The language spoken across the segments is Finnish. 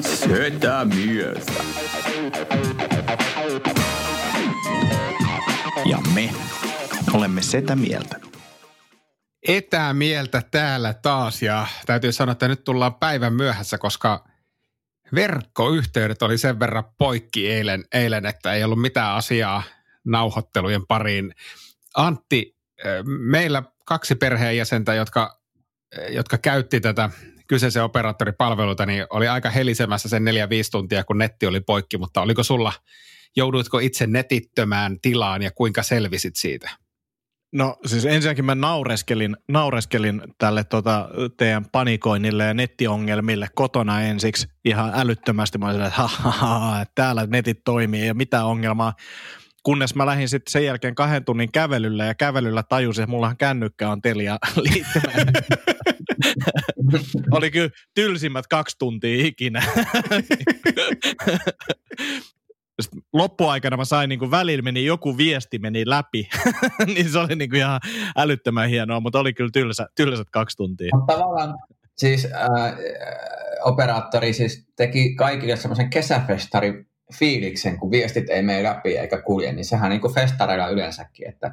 Setä Mieltä. Ja me olemme Setä Mieltä. Etämieltä täällä taas ja täytyy sanoa, että nyt tullaan päivän myöhässä, koska verkkoyhteydet oli sen verran poikki eilen, eilen että ei ollut mitään asiaa nauhoittelujen pariin. Antti, meillä kaksi perheenjäsentä, jotka, jotka käytti tätä kyseisen operaattoripalveluita, niin oli aika helisemässä sen neljä viisi tuntia, kun netti oli poikki, mutta oliko sulla, jouduitko itse netittömään tilaan ja kuinka selvisit siitä? No siis ensinnäkin mä naureskelin, naureskelin tälle tota, teidän panikoinnille ja nettiongelmille kotona ensiksi ihan älyttömästi. Mä olisin, että täällä netit toimii ja mitä ongelmaa. Kunnes mä lähdin sitten sen jälkeen kahden tunnin kävelyllä ja kävelyllä tajusin, että mullahan kännykkä on Telia liittymä. Oli kyllä tylsimmät kaksi tuntia ikinä. Loppuaikana mä sain niin kuin välillä meni joku viesti meni läpi, niin se oli niin kuin ihan älyttömän hienoa, mutta oli kyllä tylsä, tylsät kaksi tuntia. Tavallaan siis äh, operaattori siis teki kaikille semmoisen kesäfestari fiiliksen, kun viestit ei mene läpi eikä kulje, niin sehän niin kuin festareilla yleensäkin, että,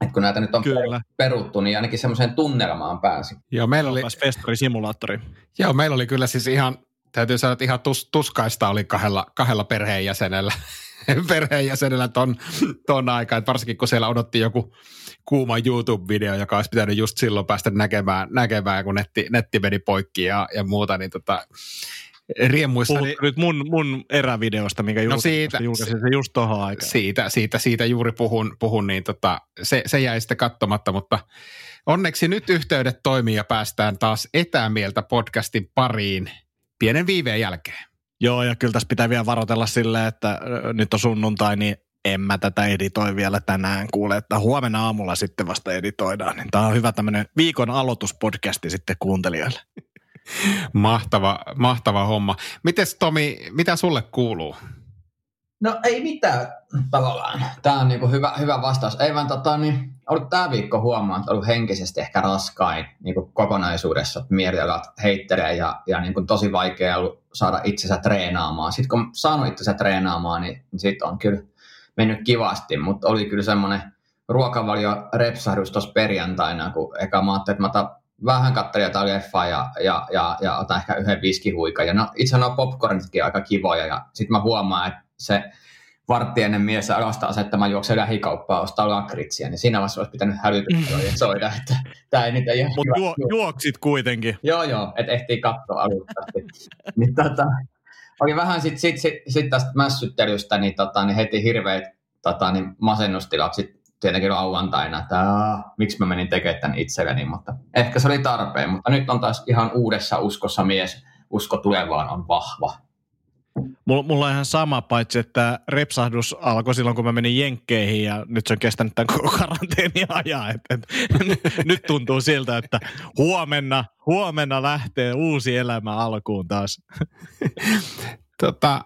että kun näitä nyt on Kyllä. peruttu, niin ainakin semmoiseen tunnelmaan pääsi. Joo, meillä oli... Festari-simulaattori. Joo, meillä oli kyllä siis ihan, täytyy sanoa, että ihan tus, tuskaista oli kahdella, kahdella perheenjäsenellä, perheenjäsenellä ton, ton aikaa, että varsinkin kun siellä odotti joku kuuma YouTube-video, joka olisi pitänyt just silloin päästä näkemään, näkemään kun netti, netti meni poikki ja, ja muuta, niin tota, riemuissa. Puhut nyt mun, mun erävideosta, minkä no siitä, julkaisin se just tuohon aikaan. Siitä, siitä, siitä juuri puhun, puhun niin tota, se, se jäi sitten katsomatta, mutta onneksi nyt yhteydet toimii ja päästään taas etämieltä podcastin pariin pienen viiveen jälkeen. Joo, ja kyllä tässä pitää vielä varoitella silleen, että nyt on sunnuntai, niin en mä tätä editoi vielä tänään kuule, että huomenna aamulla sitten vasta editoidaan. Niin tämä on hyvä tämmöinen viikon aloituspodcasti sitten kuuntelijoille. Mahtava, mahtava homma. Mites Tomi, mitä sulle kuuluu? No ei mitään tavallaan. Tämä on niinku hyvä, hyvä vastaus. Ei vaan tota, niin, ollut tämä viikko huomaan, että ollut henkisesti ehkä raskain niinku kokonaisuudessa. Mielialat heittelee ja, ja niinku tosi vaikea ollut saada itsensä treenaamaan. Sitten kun saanut itsensä treenaamaan, niin, niin sitten on kyllä mennyt kivasti, mutta oli kyllä semmoinen ruokavalio repsahdus tuossa perjantaina, kun eka mä ajattelin, että mä vähän kattelin jotain leffaa ja, ja, ja, ja otan ehkä yhden viskihuikan. Ja no, itse nuo popcornitkin aika kivoja ja sitten mä huomaan, että se vartti ennen mies alasta asettamaan juoksee lähikauppaa ostaa lakritsia, niin siinä vaiheessa olisi pitänyt hälytystä ja soida, että tämä ei niitä ihan Mutta juo, juoksit kuitenkin. Joo, joo, että ehtii katsoa alusta. niin, tota, oli vähän sitten sit, sit, sit tästä mässyttelystä, niin, tota, niin heti hirveät tota, niin masennustilat sit tietenkin lauantaina, että miksi mä menin tekemään tämän itselleni, mutta ehkä se oli tarpeen. Mutta nyt on taas ihan uudessa uskossa mies, usko tulevaan on vahva. Mulla on ihan sama, paitsi että repsahdus alkoi silloin, kun mä menin Jenkkeihin ja nyt se on kestänyt tämän koko karanteenin ajan. Et, et, nyt tuntuu siltä, että huomenna, huomenna lähtee uusi elämä alkuun taas. tota,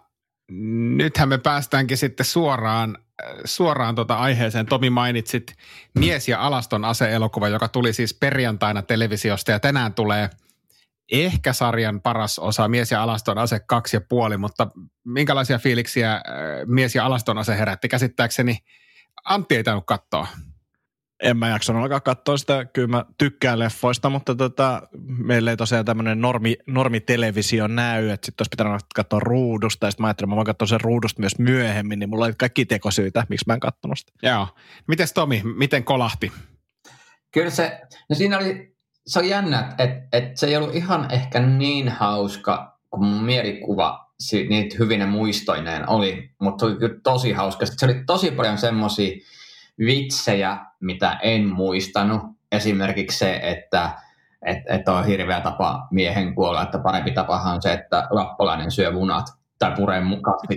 nythän me päästäänkin sitten suoraan suoraan tuota aiheeseen. Tomi mainitsit Mies ja alaston ase-elokuva, joka tuli siis perjantaina televisiosta ja tänään tulee ehkä sarjan paras osa Mies ja alaston ase kaksi ja puoli, mutta minkälaisia fiiliksiä äh, Mies ja alaston ase herätti? Käsittääkseni Antti ei tainnut katsoa en mä jaksanut alkaa katsoa sitä, kyllä mä tykkään leffoista, mutta tota, meillä ei tosiaan tämmöinen normi, normitelevisio näy, että sitten olisi pitänyt katsoa ruudusta, ja sitten mä ajattelin, että mä voin katsoa sen ruudusta myös myöhemmin, niin mulla oli kaikki tekosyitä, miksi mä en katsonut sitä. Joo. Mites Tomi, miten kolahti? Kyllä se, no siinä oli, se on jännä, että et se ei ollut ihan ehkä niin hauska kuin mun mielikuva niitä hyvinen muistoineen oli, mutta se oli kyllä tosi hauska. Se oli tosi paljon semmoisia vitsejä, mitä en muistanut. Esimerkiksi se, että että et on hirveä tapa miehen kuolla, että parempi tapahan on se, että lappalainen syö munat tai puree mukaan.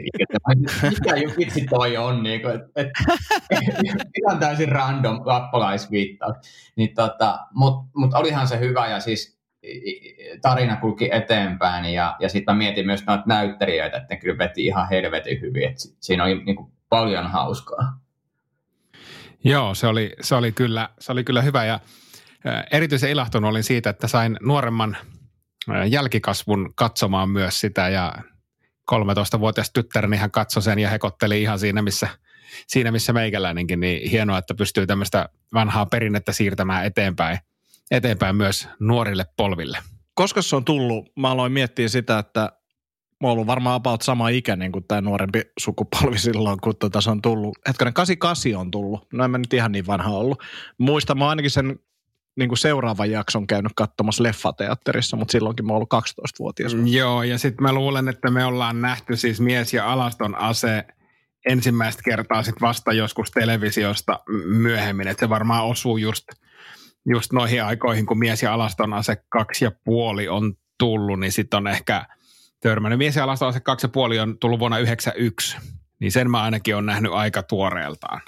Mikä vitsi toi on? Niin kuin, et, et, ihan täysin random lappalaisviittaus. Niin tota, Mutta mut olihan se hyvä ja siis tarina kulki eteenpäin ja, ja sitten mietin myös noita näyttelijöitä, että ne kyllä veti ihan helvetin hyvin. Et siinä oli niin kuin paljon hauskaa. Joo, se oli, se oli, kyllä, se oli kyllä hyvä ja erityisen ilahtunut olin siitä, että sain nuoremman jälkikasvun katsomaan myös sitä ja 13-vuotias tyttäreni hän katsoi sen ja hekotteli ihan siinä, missä, siinä, missä meikäläinenkin, niin hienoa, että pystyy tämmöistä vanhaa perinnettä siirtämään eteenpäin, eteenpäin myös nuorille polville. Koska se on tullut, mä aloin miettiä sitä, että mä oon ollut varmaan about sama ikäinen kuin tämä nuorempi sukupolvi silloin, kun tota se on tullut. Hetkinen, 88 on tullut. No en mä nyt ihan niin vanha ollut. Muistan mä ainakin sen niin kuin seuraavan jakson käynyt katsomassa leffateatterissa, mutta silloinkin mä oon ollut 12-vuotias. Joo, ja sitten mä luulen, että me ollaan nähty siis mies ja alaston ase ensimmäistä kertaa sitten vasta joskus televisiosta myöhemmin, että se varmaan osuu just, just noihin aikoihin, kun mies ja alaston ase kaksi ja puoli on tullut, niin sitten on ehkä törmännyt. Mies ja alaston ase kaksi ja puoli on tullut vuonna 1991, niin sen mä ainakin on nähnyt aika tuoreeltaan.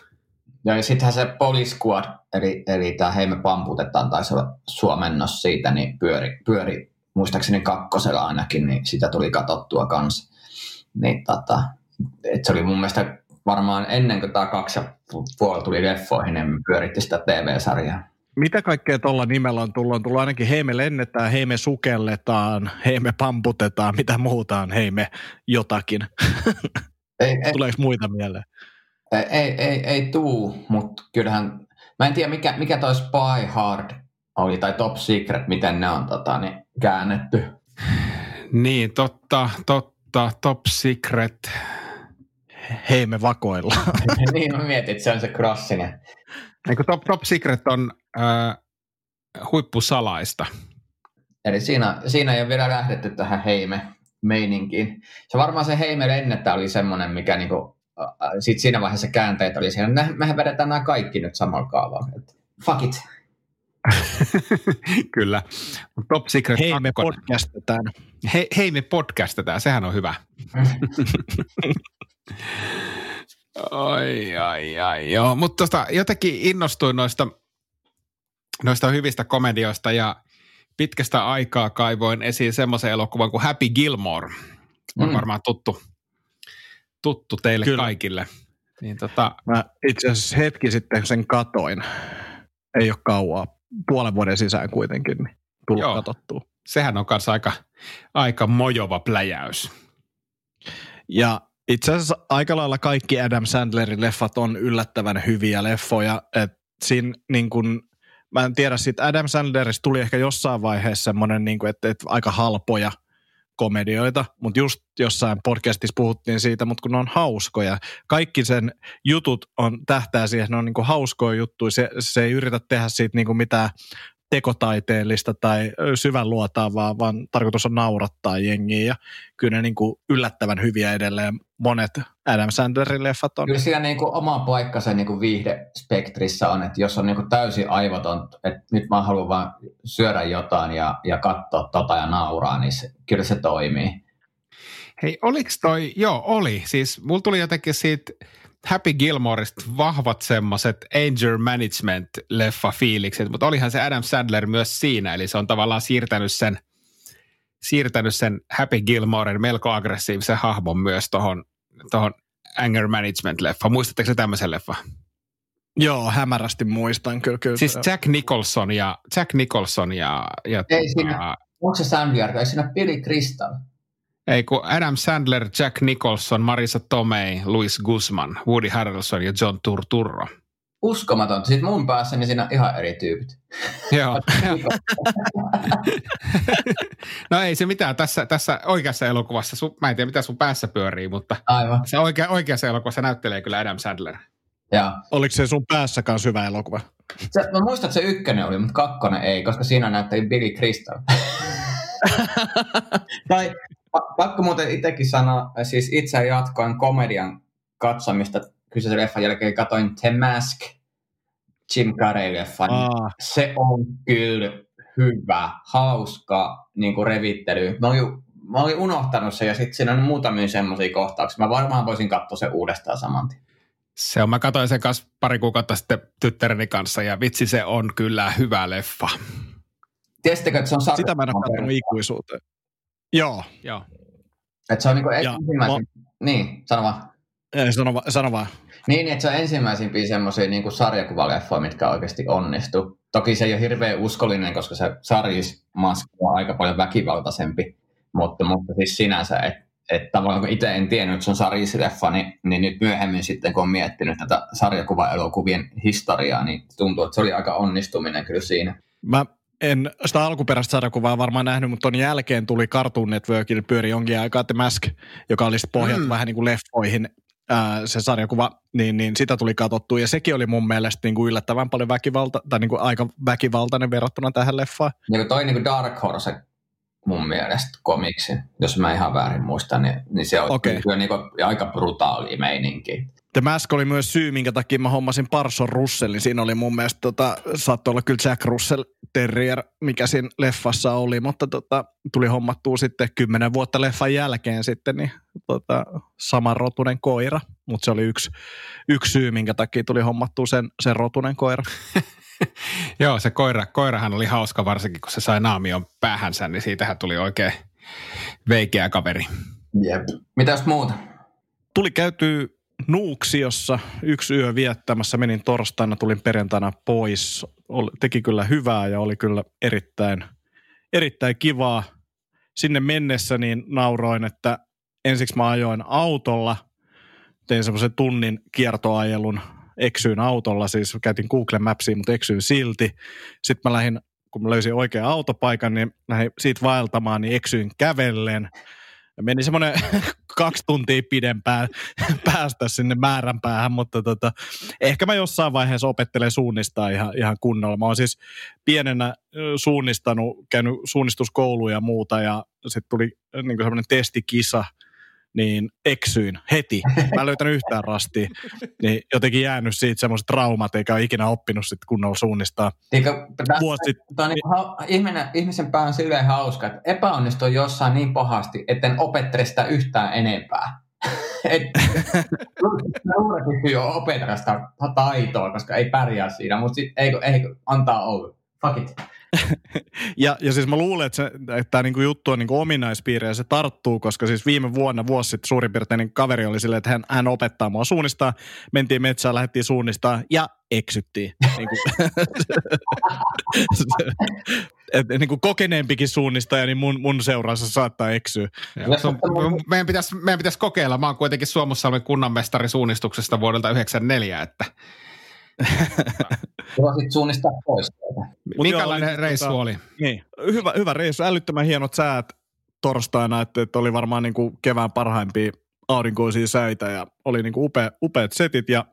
Ja sittenhän se Police Squad, eli, eli tämä Hei me pamputetaan, taisi olla suomennos siitä, niin pyöri, pyöri muistaakseni kakkosella ainakin, niin sitä tuli katsottua kanssa. Niin tota, et se oli mun mielestä varmaan ennen kuin tämä kaksi ja puoli tuli leffoihin, niin pyöritti sitä TV-sarjaa. Mitä kaikkea tuolla nimellä on tullut? On tullut ainakin hei me lennetään, hei me sukelletaan, hei me pamputetaan, mitä muuta on, hei me jotakin. Ei, Tuleeko muita mieleen? Ei, ei, ei tuu, mutta kyllähän, mä en tiedä mikä, mikä toi Spy Hard oli, tai Top Secret, miten ne on tota, niin, käännetty. Niin, totta, totta, Top Secret. Hei, me vakoillaan. niin, mä mietin, että se on se crossinen. Eikö top, top Secret on äh, huippusalaista? Eli siinä, siinä ei ole vielä lähdetty tähän heime meininkiin. Se varmaan se heime lennettä oli semmoinen, mikä niinku sitten siinä vaiheessa käänteet oli siellä, mehän vedetään nämä kaikki nyt samalla kaavalla. fuck it. Kyllä. Top Secret Hei me podcastetaan. Hei, hei me podcastetaan, sehän on hyvä. ai, ai, ai, joo. Mutta tota, jotenkin innostuin noista, noista hyvistä komedioista ja pitkästä aikaa kaivoin esiin semmoisen elokuvan kuin Happy Gilmore. On mm. varmaan tuttu, tuttu teille Kyllä. kaikille. Niin tota... Mä itse asiassa hetki sitten sen katoin. Ei ole kauaa. Puolen vuoden sisään kuitenkin, niin tullut Joo. katsottua. Sehän on kanssa aika, aika mojova pläjäys. Ja itse asiassa aika lailla kaikki Adam Sandlerin leffat on yllättävän hyviä leffoja. Et siinä niin kun, mä en tiedä, siitä Adam Sandlerista tuli ehkä jossain vaiheessa semmoinen, niin että, että aika halpoja – komedioita, mutta just jossain podcastissa puhuttiin siitä, mutta kun ne on hauskoja. Kaikki sen jutut on tähtää siihen, ne on niinku hauskoja juttuja. Se, se ei yritä tehdä siitä niinku mitään tekotaiteellista tai syvän luotaavaa, vaan tarkoitus on naurattaa jengiä. Ja kyllä ne niin kuin yllättävän hyviä edelleen monet Adam Sandlerin leffat on. Kyllä siellä niin kuin oma paikka se niin kuin viihdespektrissä on, että jos on niin kuin täysin aivoton, että nyt mä haluan vaan syödä jotain ja, ja katsoa tota ja nauraa, niin se, kyllä se toimii. Hei, oliko toi, joo oli, siis mulla tuli jotenkin siitä Happy Gilmoresta vahvat semmoiset Anger Management-leffa fiilikset, mutta olihan se Adam Sandler myös siinä, eli se on tavallaan siirtänyt sen, siirtänyt sen Happy Gilmoren melko aggressiivisen hahmon myös tuohon tohon Anger Management-leffa. Muistatteko se tämmöisen leffa? Joo, hämärästi muistan kyllä. kyllä. Siis Jack Nicholson ja, Jack Nicholson ja, ja Ei siinä, onko se Sandler, ei siinä Billy Crystal? Ei kun Adam Sandler, Jack Nicholson, Marisa Tomei, Louis Guzman, Woody Harrelson ja John Turturro. Uskomatonta. Sitten mun päässä niin siinä ihan eri tyypit. Joo. no ei se mitään. Tässä, tässä oikeassa elokuvassa, sun, mä en tiedä mitä sun päässä pyörii, mutta Aivan. se oikea, oikeassa elokuvassa näyttelee kyllä Adam Sandler. Ja. Oliko se sun päässä kanssa hyvä elokuva? Se, mä muistan, että se ykkönen oli, mutta kakkonen ei, koska siinä näytteli Billy Crystal. tai Pakko muuten itsekin sanoa, siis itse jatkoin komedian katsomista kyseisen leffan jälkeen, katoin The Mask, Jim Carrey-leffa. Ah. Se on kyllä hyvä, hauska niin kuin revittely. Mä olin, mä olin unohtanut sen ja sitten siinä on muutamia semmoisia kohtauksia. Mä varmaan voisin katsoa sen uudestaan saman tien. Se on, mä katsoin sen kanssa pari kuukautta sitten tyttäreni kanssa ja vitsi se on kyllä hyvä leffa. Tiesittekö, että se on Sitä mä en ole ikuisuuteen. Joo. Joo. Että se on niin kuin Ja ensimmäisen... Niin, sano vaan. Ei, sano, va- sano vaan. Niin, että se on ensimmäisimpiä semmoisia niin sarjakuvaleffoja, mitkä oikeasti onnistu. Toki se ei ole hirveän uskollinen, koska se sarjismaski on aika paljon väkivaltaisempi, mutta, mutta siis sinänsä, että et tavallaan kun itse en tiennyt, että se on sarjisleffa, niin, niin nyt myöhemmin sitten, kun on miettinyt tätä sarjakuvaelokuvien historiaa, niin tuntuu, että se oli aika onnistuminen kyllä siinä. Mä en sitä alkuperäistä sarjakuvaa varmaan nähnyt, mutta ton jälkeen tuli Cartoon Networkille pyöri jonkin aikaa The Mask, joka oli sitten pohjat mm. vähän niin kuin leffoihin ää, se sarjakuva, niin, niin sitä tuli katsottua. Ja sekin oli mun mielestä niin kuin yllättävän paljon väkivalta, tai niin kuin aika väkivaltainen verrattuna tähän leffaan. Niin kuin toi niin kuin Dark Horse mun mielestä komiksi, jos mä ihan väärin muistan, niin, niin se on Okei. kyllä niin kuin aika brutaali meininki. The Mask oli myös syy, minkä takia mä hommasin Parson Russellin. Siinä oli mun mielestä, tota, saattoi olla kyllä Jack Russell Terrier, mikä siinä leffassa oli, mutta tota, tuli hommattua sitten kymmenen vuotta leffan jälkeen sitten, niin tota, samanrotunen koira. Mutta se oli yksi, yksi syy, minkä takia tuli hommattua sen, sen rotunen koira. Joo, se koira, koirahan oli hauska varsinkin, kun se sai naamion päähänsä, niin siitähän tuli oikein veikeä kaveri. Jep. Mitäs muuta? Tuli käyty Nuuksiossa yksi yö viettämässä. Menin torstaina, tulin perjantaina pois. Oli, teki kyllä hyvää ja oli kyllä erittäin, erittäin kivaa. Sinne mennessä niin nauroin, että ensiksi mä ajoin autolla. Tein semmoisen tunnin kiertoajelun. Eksyin autolla, siis käytin Google Mapsia, mutta eksyin silti. Sitten mä lähdin, kun mä löysin oikean autopaikan, niin lähdin siitä vaeltamaan, niin eksyin kävellen. Meni semmoinen kaksi tuntia pidempään päästä sinne määränpäähän, mutta tota, ehkä mä jossain vaiheessa opettelen suunnistaa ihan, ihan kunnolla. Mä oon siis pienenä suunnistanut, käynyt suunnistuskouluja ja muuta ja sitten tuli niin semmoinen testikisa, niin eksyin heti. Mä en löytänyt yhtään rastia. Niin jotenkin jäänyt siitä semmoiset traumat, eikä ole ikinä oppinut sitten kunnolla suunnistaa. Vuosi sitten. Tämä on niin hau, ihminen, ihmisen pää on silleen hauska, että epäonnistuu jossain niin pahasti, etten opettele sitä yhtään enempää. Et, jo opetella sitä taitoa, koska ei pärjää siinä, mutta ei, ei, antaa olla. Fuck it. Ja, ja siis mä luulen, että, se, että tämä niinku juttu on niinku ominaispiirre ja se tarttuu, koska siis viime vuonna, vuosi sitten suurin piirtein niin kaveri oli silleen, että hän, hän opettaa mua suunnistaa. Mentiin metsään, lähdettiin suunnistaa ja eksyttiin. Niinku, et, niinku kokeneempikin suunnistaja, niin mun, mun seurassa saattaa eksyä. Se on, meidän, pitäisi, meidän pitäisi kokeilla. Mä oon kuitenkin Suomussalmen kunnanmestari suunnistuksesta vuodelta 94, että Voisit suunnistaa pois minkälainen oli- reissu tota- oli? Niin, hyvä, hyvä reissu, älyttömän hienot säät torstaina, että, että oli varmaan niin kuin kevään parhaimpia aurinkoisia säitä ja oli niin kuin upea, upeat setit ja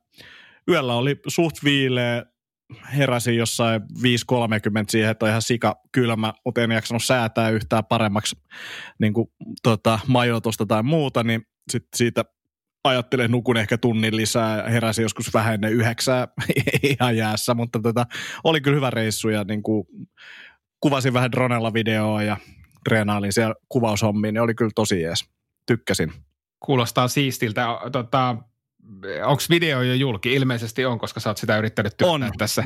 yöllä oli suht viileä, heräsin jossain 5.30 siihen, että on ihan sika kylmä, mutta en jaksanut säätää yhtään paremmaksi niin kuin, tota, majoitusta tai muuta, niin sitten siitä ajattelin, nukun ehkä tunnin lisää ja heräsin joskus vähän ennen yhdeksää ihan jäässä, mutta tota, oli kyllä hyvä reissu ja niin kuin, kuvasin vähän dronella videoa ja treenailin siellä kuvaushommiin, niin oli kyllä tosi jees. Tykkäsin. Kuulostaa siistiltä. Tota, Onko video jo julki? Ilmeisesti on, koska sä oot sitä yrittänyt työntää On. tässä.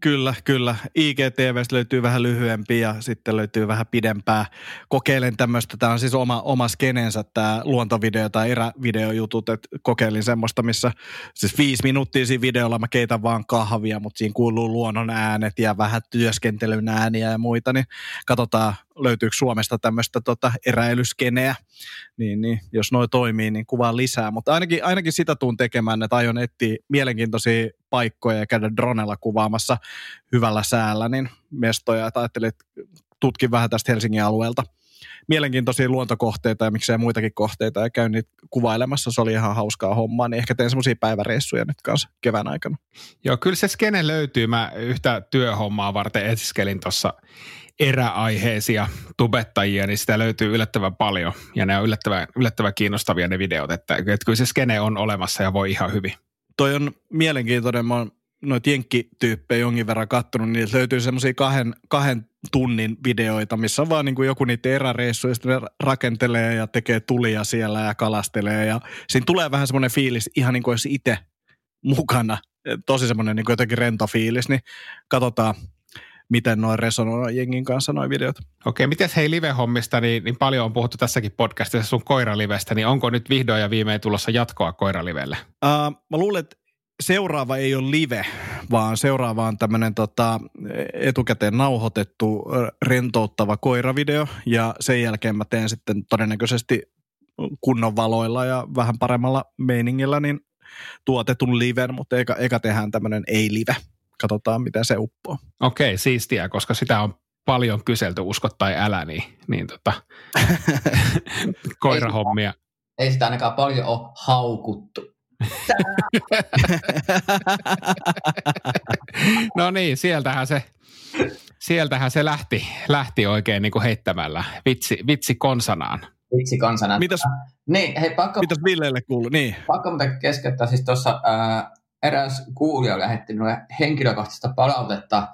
Kyllä, kyllä. IGTVstä löytyy vähän lyhyempi ja sitten löytyy vähän pidempää. Kokeilen tämmöistä, tämä on siis oma, oma skenensä tämä luontovideo tai erävideojutut, että kokeilin semmoista, missä siis viisi minuuttia siinä videolla mä keitän vaan kahvia, mutta siinä kuuluu luonnon äänet ja vähän työskentelyn ääniä ja muita, niin katsotaan löytyykö Suomesta tämmöistä tota, eräilyskeneä, niin, niin jos noi toimii, niin kuvaan lisää. Mutta ainakin, ainakin sitä tuun tekemään, että aion etsiä mielenkiintoisia paikkoja ja käydä dronella kuvaamassa hyvällä säällä, niin mestoja, että ajattelin, että tutkin vähän tästä Helsingin alueelta mielenkiintoisia luontokohteita ja miksei muitakin kohteita ja käyn niitä kuvailemassa. Se oli ihan hauskaa hommaa, niin ehkä teen semmoisia päiväreissuja nyt kanssa kevään aikana. Joo, kyllä se skene löytyy. Mä yhtä työhommaa varten etsiskelin tuossa eräaiheisia tubettajia, niin sitä löytyy yllättävän paljon. Ja ne on yllättävän, yllättävän kiinnostavia ne videot, että, että kyllä se skene on olemassa ja voi ihan hyvin. Toi on mielenkiintoinen, mä oon noita jenkkityyppejä jonkin verran kattonut, niin löytyy semmoisia kahden, kahden tunnin videoita, missä vaan niin kuin joku niiden eräreissuja, sitten rakentelee ja tekee tulia siellä ja kalastelee. Ja siinä tulee vähän semmoinen fiilis, ihan niin kuin olisi itse mukana. Tosi semmoinen niin kuin jotenkin rento fiilis, niin katsotaan, miten noin resonoi jengin kanssa noin videot. Okei, miten hei live-hommista, niin, niin paljon on puhuttu tässäkin podcastissa sun koiralivestä, niin onko nyt vihdoin ja viimein tulossa jatkoa koiralivelle? Uh, mä luulen, että seuraava ei ole live, vaan seuraava on tämmöinen tota, etukäteen nauhoitettu rentouttava koiravideo ja sen jälkeen mä teen sitten todennäköisesti kunnon valoilla ja vähän paremmalla meiningillä niin tuotetun liven, mutta eka, eka tehdään tämmöinen ei-live. Katsotaan, miten se uppoo. Okei, siistiä, koska sitä on paljon kyselty, usko tai älä, niin, niin tota, koirahommia. Ei sitä ainakaan paljon ole haukuttu. no niin, sieltähän se, sieltähän se lähti, lähti oikein niin kuin heittämällä vitsi, vitsi konsanaan. Vitsi konsanaan. Mitäs, niin, hei, pakko, mitäs Villeelle kuuluu? Niin. pakko muuten keskeyttää. Siis tuossa eräs kuulija lähetti minulle henkilökohtaista palautetta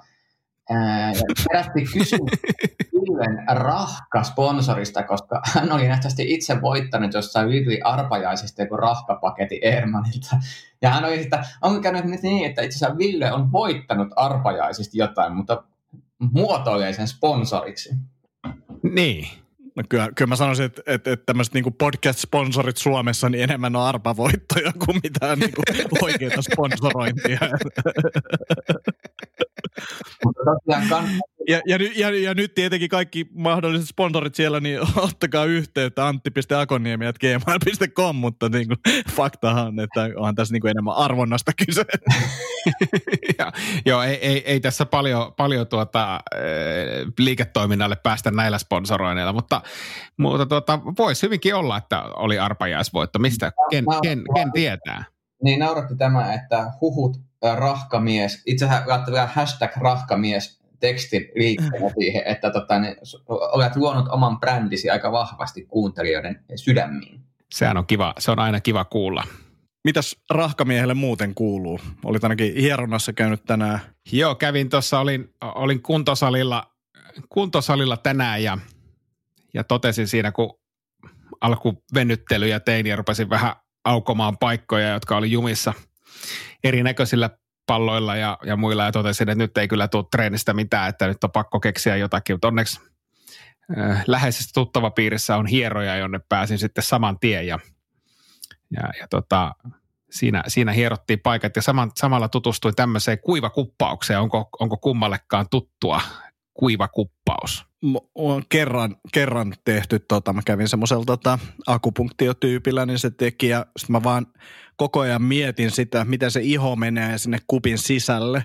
ää, ja herätti kysymys Villen rahka-sponsorista, koska hän oli nähtävästi itse voittanut jossain Villi arpajaisista joku rahkapaketti Ermanilta. Ja hän oli, että onko käynyt nyt niin, että itse asiassa Ville on voittanut arpajaisista jotain, mutta muotoilee sen sponsoriksi. Niin. No kyllä, kyllä mä sanoisin, että, että, että tämmöiset niin podcast-sponsorit Suomessa niin enemmän on arpavoittoja kuin mitään niin kuin oikeita sponsorointia. Mutta tosiaan kann- Ja, ja, ja, ja, nyt tietenkin kaikki mahdolliset sponsorit siellä, niin ottakaa yhteyttä antti.akoniemi.gmail.com, mutta niin kuin, faktahan on, että onhan tässä niin kuin enemmän arvonnasta kyse. ja, joo, ei, ei, ei, tässä paljon, paljon tuota, äh, liiketoiminnalle päästä näillä sponsoroineilla, mutta, mutta tuota, voisi hyvinkin olla, että oli arpajaisvoitto. Mistä? Ken, ken, ken tietää? Niin nauratti tämä, että huhut rahkamies, itse asiassa hashtag rahkamies tekstin liitteenä siihen, että tota, niin, olet luonut oman brändisi aika vahvasti kuuntelijoiden sydämiin. Sehän on kiva, se on aina kiva kuulla. Mitäs rahkamiehelle muuten kuuluu? Olit ainakin hieronnassa käynyt tänään. Joo, kävin tuossa, olin, olin kuntosalilla, kuntosalilla tänään ja, ja totesin siinä, kun alkuvenyttelyjä tein ja rupesin vähän aukomaan paikkoja, jotka oli jumissa erinäköisillä palloilla ja, ja muilla ja totesin, että nyt ei kyllä tule treenistä mitään, että nyt on pakko keksiä jotakin, mutta onneksi äh, läheisessä tuttava piirissä on hieroja, jonne pääsin sitten saman tien ja, ja, ja tota, siinä, siinä hierottiin paikat ja saman, samalla tutustuin tämmöiseen kuivakuppaukseen. Onko, onko kummallekaan tuttua kuivakuppaus? On kerran, kerran tehty, tota, mä kävin semmoisella tota, akupunktiotyypillä, niin se teki ja sitten mä vaan koko ajan mietin sitä, miten se iho menee sinne kupin sisälle.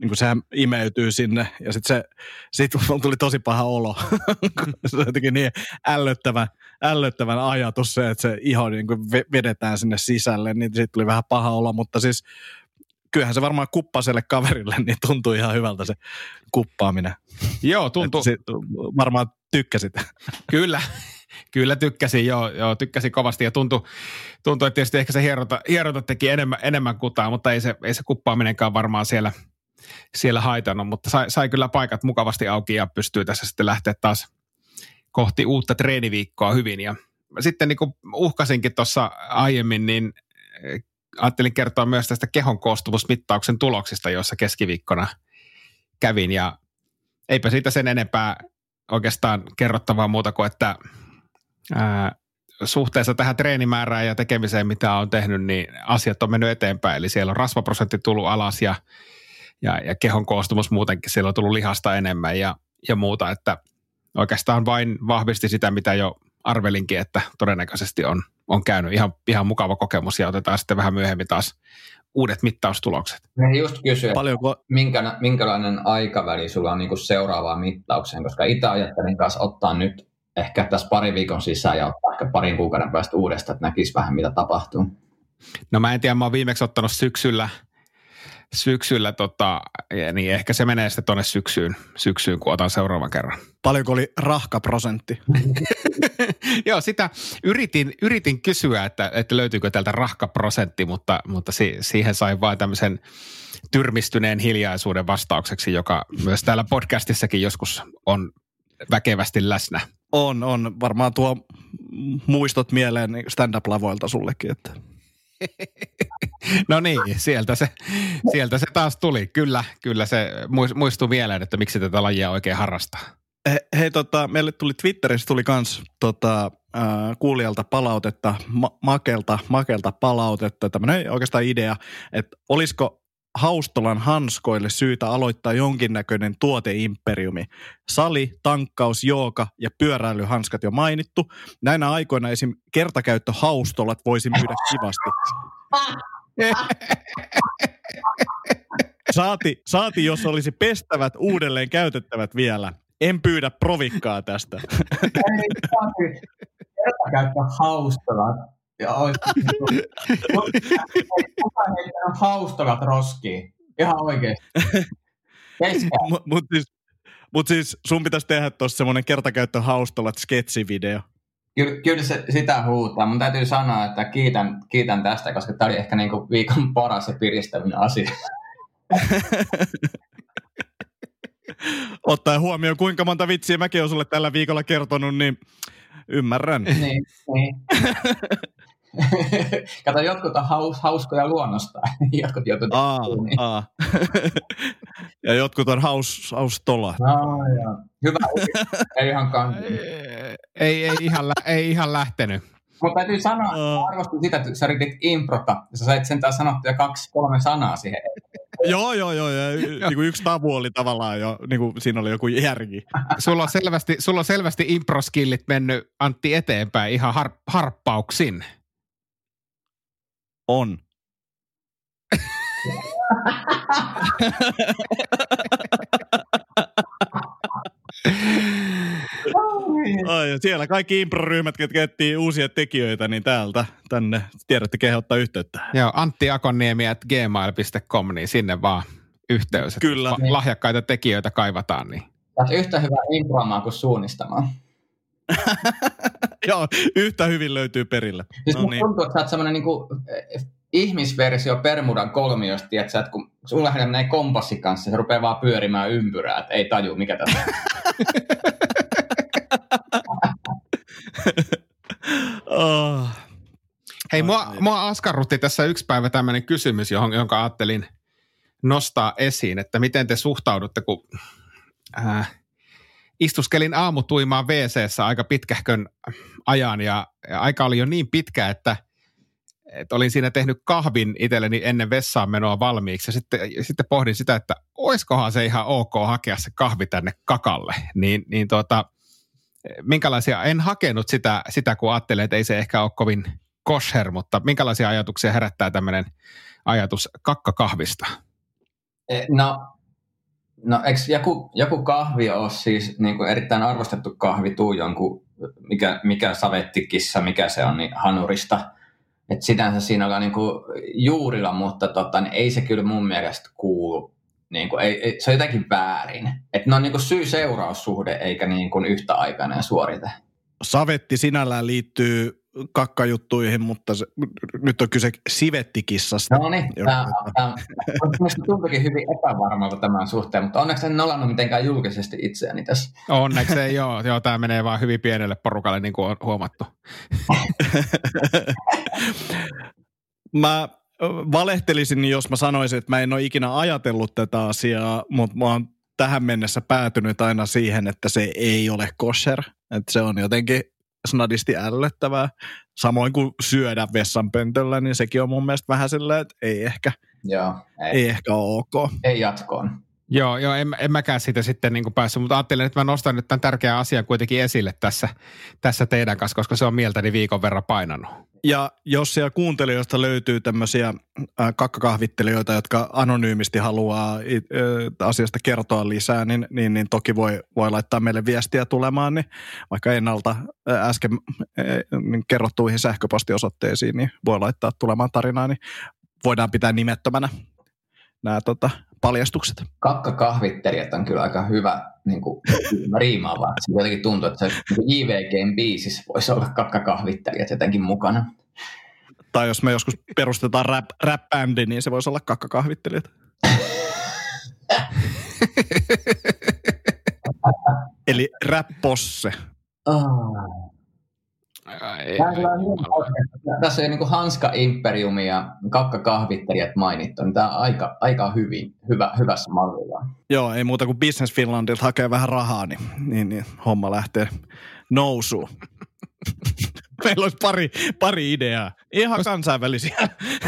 Niin kuin sehän imeytyy sinne ja sitten se, sit mulla tuli tosi paha olo. se on jotenkin niin ällöttävän, ällöttävän ajatus se, että se iho niin kuin vedetään sinne sisälle, niin siitä tuli vähän paha olo, mutta siis kyllähän se varmaan kuppaselle kaverille, niin tuntuu ihan hyvältä se kuppaaminen. Joo, tuntuu. Varmaan tykkäsit. Kyllä, kyllä tykkäsin, joo, joo tykkäsin kovasti ja tuntui, tuntui että tietysti ehkä se hierota, hierota teki enemmän, enemmän kutaa, mutta ei se, ei se kuppaaminenkaan varmaan siellä, siellä haitannut, mutta sai, sai kyllä paikat mukavasti auki ja pystyy tässä sitten lähteä taas kohti uutta treeniviikkoa hyvin. Ja sitten niin kuin uhkasinkin tuossa aiemmin, niin ajattelin kertoa myös tästä kehon koostumusmittauksen tuloksista, joissa keskiviikkona kävin. Ja eipä siitä sen enempää oikeastaan kerrottavaa muuta kuin, että ää, suhteessa tähän treenimäärään ja tekemiseen, mitä on tehnyt, niin asiat on mennyt eteenpäin. Eli siellä on rasvaprosentti tullut alas ja, ja, ja kehon koostumus muutenkin, siellä on tullut lihasta enemmän ja, ja muuta, että oikeastaan vain vahvisti sitä, mitä jo arvelinkin, että todennäköisesti on, on käynyt ihan, ihan mukava kokemus ja otetaan sitten vähän myöhemmin taas uudet mittaustulokset. Mä just kysyä, Paljonko, minkä, minkälainen aikaväli sulla on niin seuraavaan mittaukseen, koska itse ajattelin kanssa ottaa nyt ehkä tässä pari viikon sisään ja ottaa ehkä parin kuukauden päästä uudestaan, että näkisi vähän mitä tapahtuu. No mä en tiedä, mä oon viimeksi ottanut syksyllä, syksyllä, tota, niin ehkä se menee sitten tuonne syksyyn, syksyyn, kun otan seuraavan kerran. Paljonko oli rahkaprosentti? Joo, sitä yritin, yritin kysyä, että, että löytyykö täältä rahkaprosentti, mutta, mutta si, siihen sain vain tämmöisen tyrmistyneen hiljaisuuden vastaukseksi, joka myös täällä podcastissakin joskus on väkevästi läsnä. On, on. Varmaan tuo muistot mieleen stand-up-lavoilta sullekin. Että. No niin, sieltä se, sieltä se taas tuli. Kyllä, kyllä se muistuu mieleen, että miksi tätä lajia oikein harrastaa. He, hei, tota, meille tuli Twitterissä tuli kans tota, äh, kuulijalta palautetta, ma- makelta, makelta palautetta, tämmöinen oikeastaan idea, että olisiko Haustolan hanskoille syytä aloittaa jonkinnäköinen tuoteimperiumi. Sali, tankkaus, jooga ja pyöräilyhanskat jo mainittu. Näinä aikoina esim. kertakäyttöhaustolat voisi myydä kivasti. saati, saati, jos olisi pestävät uudelleen käytettävät vielä. En pyydä provikkaa tästä. Kertakäyttöhaustolat ja olisi kukaan heittänyt haustavat roskiin. Ihan oikeesti. Mutta mut siis, mut siis sun pitäisi tehdä tuossa semmoinen kertakäyttö haustalat sketsivideo. Kyllä, kyllä se, sitä huutaa. Mun täytyy sanoa, että kiitän, kiitän tästä, koska tämä oli ehkä niinku viikon paras ja piristävin asia. Ottaen huomioon, kuinka monta vitsiä mäkin olen sulle tällä viikolla kertonut, niin ymmärrän. niin, niin. Kato, jotkut on haus, hauskoja luonnosta, jotkut joutuu aa, aa. Ja jotkut on haus, haustola. No, joo. Hyvä, ei ihan ei, ei, ihan, ei ihan lähtenyt. Mutta täytyy sanoa, että arvostin sitä, että sä yritit improta, ja sä sait sentään sanottua kaksi, kolme sanaa siihen. joo, joo, joo. Ja niin kuin yksi tabu oli tavallaan jo, niin kuin siinä oli joku järki. sulla on selvästi, sulla on selvästi improskillit mennyt Antti eteenpäin ihan har, harppauksin. On. Ai, siellä kaikki improryhmät, jotka etsii uusia tekijöitä, niin täältä tänne tiedätte kehottaa yhteyttä. Joo, Antti Akoniemi at gmail.com, niin sinne vaan yhteys. Kyllä. Lahjakkaita tekijöitä kaivataan. Niin. Tätä yhtä hyvää improamaan kuin suunnistamaan. Joo, yhtä hyvin löytyy perille. Siis no niin. tuntuu, että sä oot semmoinen niin kuin, eh, ihmisversio Permudan kolmiosta, tiedätkö, että kun sulla menee kompassi kanssa, se rupeaa vaan pyörimään ympyrää, että ei taju, mikä tässä oh. Hei, mua, mua askarrutti tässä yksi päivä tämmöinen kysymys, johon, jonka ajattelin nostaa esiin, että miten te suhtaudutte, kun äh, istuskelin aamutuimaan wc aika pitkähkön ajan ja, ja aika oli jo niin pitkä, että – että olin siinä tehnyt kahvin itselleni ennen vessaan menoa valmiiksi ja sitten, ja sitten pohdin sitä, että oiskohan se ihan ok hakea se kahvi tänne kakalle. Niin, niin tuota, minkälaisia, en hakenut sitä, sitä, kun ajattelin, että ei se ehkä ole kovin kosher, mutta minkälaisia ajatuksia herättää tämmöinen ajatus kakkakahvista? E, no, no eikö joku, joku kahvi ole siis niin kuin erittäin arvostettu kahvi tuu jonkun, mikä, mikä savettikissa, mikä se on, niin hanurista – että sitänsä siinä ollaan niin kuin juurilla, mutta tota, niin ei se kyllä mun mielestä kuulu. Niin kuin, ei, ei, se on jotenkin väärin. Että ne on niin syy-seuraussuhde eikä niin kuin yhtäaikainen suorite. Savetti sinällään liittyy kakkajuttuihin, mutta se, nyt on kyse sivettikissasta. No niin, tämä, tämä tuntuukin hyvin epävarmalta tämän suhteen, mutta onneksi en nolannut mitenkään julkisesti itseäni tässä. Onneksi ei joo, joo tämä menee vaan hyvin pienelle porukalle, niin kuin on huomattu. mä valehtelisin, jos mä sanoisin, että mä en ole ikinä ajatellut tätä asiaa, mutta mä oon tähän mennessä päätynyt aina siihen, että se ei ole kosher. Että se on jotenkin snadisti ällöttävää. Samoin kuin syödä vessanpöntöllä, niin sekin on mun mielestä vähän silleen, että ei ehkä, Joo, ei. ei ehkä ole ok. Ei jatkoon. Joo, joo en, en mäkään siitä sitten niin päässyt, mutta ajattelin, että mä nostan nyt tämän tärkeän asian kuitenkin esille tässä, tässä teidän kanssa, koska se on mieltäni viikon verran painanut. Ja jos siellä kuuntelijoista löytyy tämmöisiä äh, kakkakahvittelijoita, jotka anonyymisti haluaa äh, asiasta kertoa lisää, niin, niin, niin toki voi, voi laittaa meille viestiä tulemaan, niin vaikka ennalta äh, äsken niin kerrottuihin sähköpostiosoitteisiin, niin voi laittaa tulemaan tarinaa, niin voidaan pitää nimettömänä nämä tota, paljastukset. Kakkakahvittelijat on kyllä aika hyvä niin kuin, riimaava. Se jotenkin tuntuu, että niin JVGn biisissä voisi olla kakkakahvittelijat jotenkin mukana. Tai jos me joskus perustetaan rap, rap-bändi, niin se voisi olla kakkakahvittelijat. Eli rap-posse. Oh. Ei, ei, niin Tässä on niin Hanska Imperiumi ja kakkakahvittelijat mainittu, niin tämä on aika, aika hyvin, hyvä, hyvässä mallilla. Joo, ei muuta kuin Business Finlandilta hakee vähän rahaa, niin, niin, niin homma lähtee nousuun. Meillä olisi pari, pari ideaa. Ihan kansainvälisiä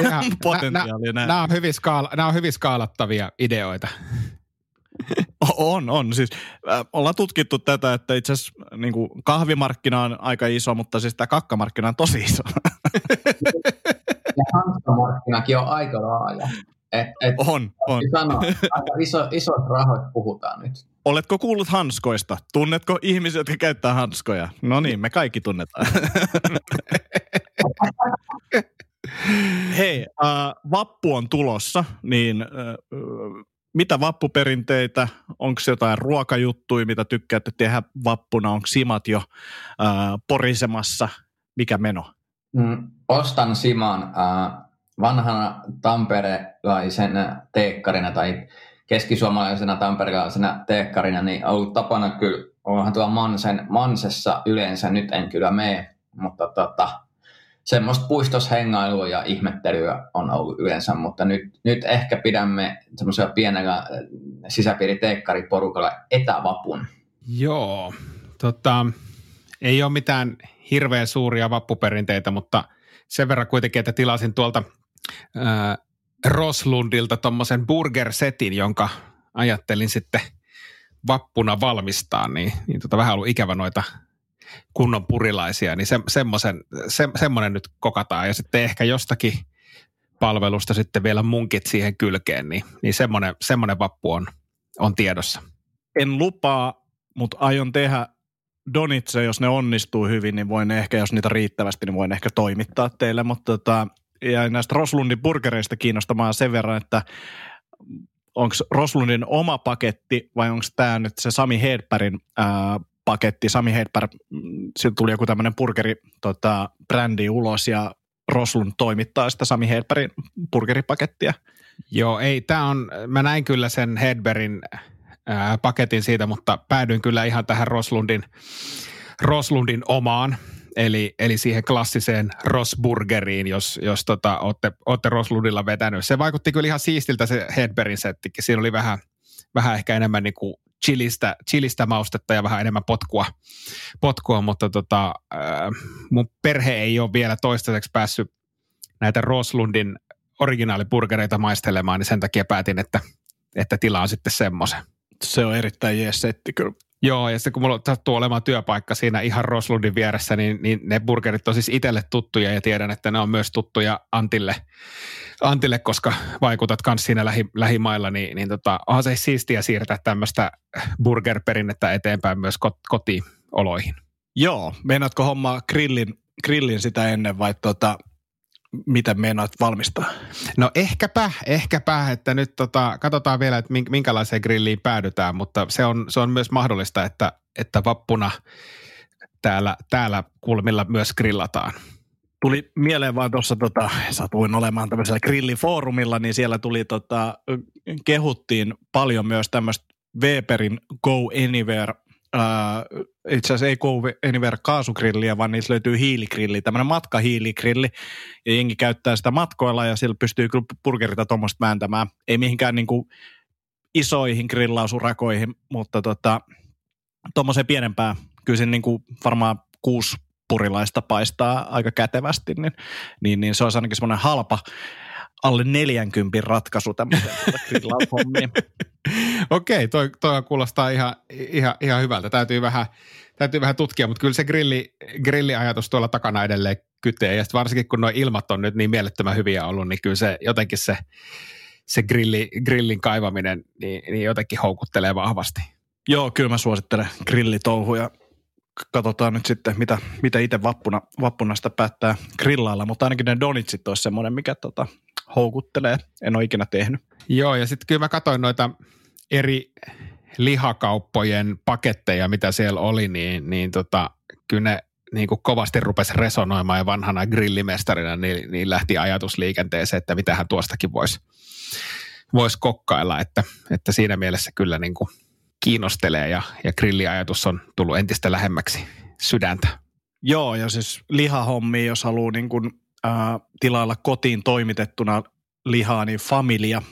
Ihan- potentiaalia. Nämä Nämä, on, hyvin skaala, nämä on hyvin skaalattavia ideoita. On, on. Siis, äh, ollaan tutkittu tätä, että itse asiassa niin kuin kahvimarkkina on aika iso, mutta siis tämä kakkamarkkina on tosi iso. Ja Hanska-markkinakin on aika laaja. Et, et, on, on. sanoa, aika iso, isot rahoit puhutaan nyt. Oletko kuullut hanskoista? Tunnetko ihmisiä, jotka käyttää hanskoja? No niin, me kaikki tunnetaan. Hei, äh, vappu on tulossa, niin äh, mitä vappuperinteitä, onko jotain ruokajuttuja, mitä tykkäätte tehdä vappuna, onko simat jo äh, porisemassa, mikä meno? Mm, ostan Siman äh, vanhana tamperelaisena teekkarina tai keskisuomalaisena tamperelaisena teekkarina, niin on ollut tapana kyllä, onhan tuolla Mansen, Mansessa yleensä, nyt en kyllä mene, mutta tota, semmoista puistoshengailua ja ihmettelyä on ollut yleensä, mutta nyt, nyt ehkä pidämme semmoisella pienellä äh, sisäpiiriteekkariporukalla etävapun. Joo, tota, ei ole mitään hirveän suuria vappuperinteitä, mutta sen verran kuitenkin, että tilasin tuolta ää, Roslundilta tuommoisen burger-setin, jonka ajattelin sitten vappuna valmistaa, niin, niin tota, vähän ollut ikävä noita kunnon purilaisia, niin se, semmoisen, se, semmoinen nyt kokataan ja sitten ehkä jostakin palvelusta sitten vielä munkit siihen kylkeen, niin, niin semmoinen, semmoinen vappu on, on tiedossa. En lupaa, mutta aion tehdä donitse, jos ne onnistuu hyvin, niin voin ehkä, jos niitä riittävästi, niin voin ehkä toimittaa teille, mutta tota, ja näistä Roslundin burgereista kiinnostamaan sen verran, että onko Roslundin oma paketti vai onko tämä nyt se Sami Hedbergin paketti. Sami Hedberg, mm, siltä tuli joku tämmöinen burgeri tota, brändi ulos ja Roslund toimittaa sitä Sami Hedbergin burgeripakettia. Joo, ei, tämä on, mä näin kyllä sen Hedbergin ää, paketin siitä, mutta päädyin kyllä ihan tähän Roslundin, Roslundin omaan, eli, eli siihen klassiseen Rosburgeriin, jos, jos tota, olette, olette Roslundilla vetänyt. Se vaikutti kyllä ihan siistiltä se Hedbergin settikin. Siinä oli vähän, vähän ehkä enemmän niin kuin chilistä, chilistä maustetta ja vähän enemmän potkua, potkua mutta tota, ää, mun perhe ei ole vielä toistaiseksi päässyt näitä Roslundin originaaliburgereita maistelemaan, niin sen takia päätin, että, että tilaan sitten semmoisen. Se on erittäin jees setti kyllä. Joo, ja sitten kun mulla sattuu olemaan työpaikka siinä ihan Roslundin vieressä, niin, niin ne burgerit on siis itselle tuttuja ja tiedän, että ne on myös tuttuja Antille, Antille koska vaikutat myös siinä lähi, lähimailla, niin, niin tota, onhan se siistiä siirtää tämmöistä burgerperinnettä eteenpäin myös kot, kotioloihin. Joo, meinaatko hommaa grillin, grillin sitä ennen vai tota, miten meinaat valmistaa? No ehkäpä, ehkäpä, että nyt tota, katsotaan vielä, että minkälaiseen grilliin päädytään, mutta se on, se on myös mahdollista, että, että vappuna täällä, täällä kulmilla myös grillataan. Tuli mieleen vaan tuossa, tota, satuin olemaan tämmöisellä grillifoorumilla, niin siellä tuli, tota, kehuttiin paljon myös tämmöistä Weberin Go Anywhere Uh, itse asiassa ei Go Anywhere kaasugrilliä, vaan niissä löytyy hiiligrilli, tämmöinen matkahiiligrilli, ja jengi käyttää sitä matkoilla, ja sillä pystyy kyllä burgerita tuommoista vääntämään. Ei mihinkään niin kuin isoihin grillausurakoihin, mutta tota, pienempään, kyllä se niin kuin varmaan kuusi purilaista paistaa aika kätevästi, niin, niin, niin se on ainakin semmoinen halpa, alle 40 ratkaisu tämmöiseen grillaushommiin. Okei, toi, toi kuulostaa ihan, ihan, ihan hyvältä. Täytyy vähän, täytyy vähän tutkia, mutta kyllä se grilli, grilliajatus tuolla takana edelleen kytee. Ja varsinkin kun nuo ilmat on nyt niin mielettömän hyviä ollut, niin kyllä se jotenkin se, se grilli, grillin kaivaminen niin, niin jotenkin houkuttelee vahvasti. Joo, kyllä mä suosittelen grillitouhuja. Katsotaan nyt sitten, mitä, mitä itse vappuna, vappuna sitä päättää grillailla, mutta ainakin ne donitsit olisi semmoinen, mikä tota, houkuttelee. En ole ikinä tehnyt. Joo, ja sitten kyllä mä katsoin noita eri lihakauppojen paketteja, mitä siellä oli, niin, niin tota, kyllä ne niin kuin kovasti rupesi resonoimaan ja vanhana grillimestarina niin, niin lähti ajatusliikenteeseen, että mitähän tuostakin voisi vois kokkailla, että, että siinä mielessä kyllä niin kuin kiinnostelee ja, ja grilliajatus on tullut entistä lähemmäksi sydäntä. Joo, ja siis lihahommi, jos haluaa niin kuin, äh, tilailla kotiin toimitettuna lihaa, niin Familia,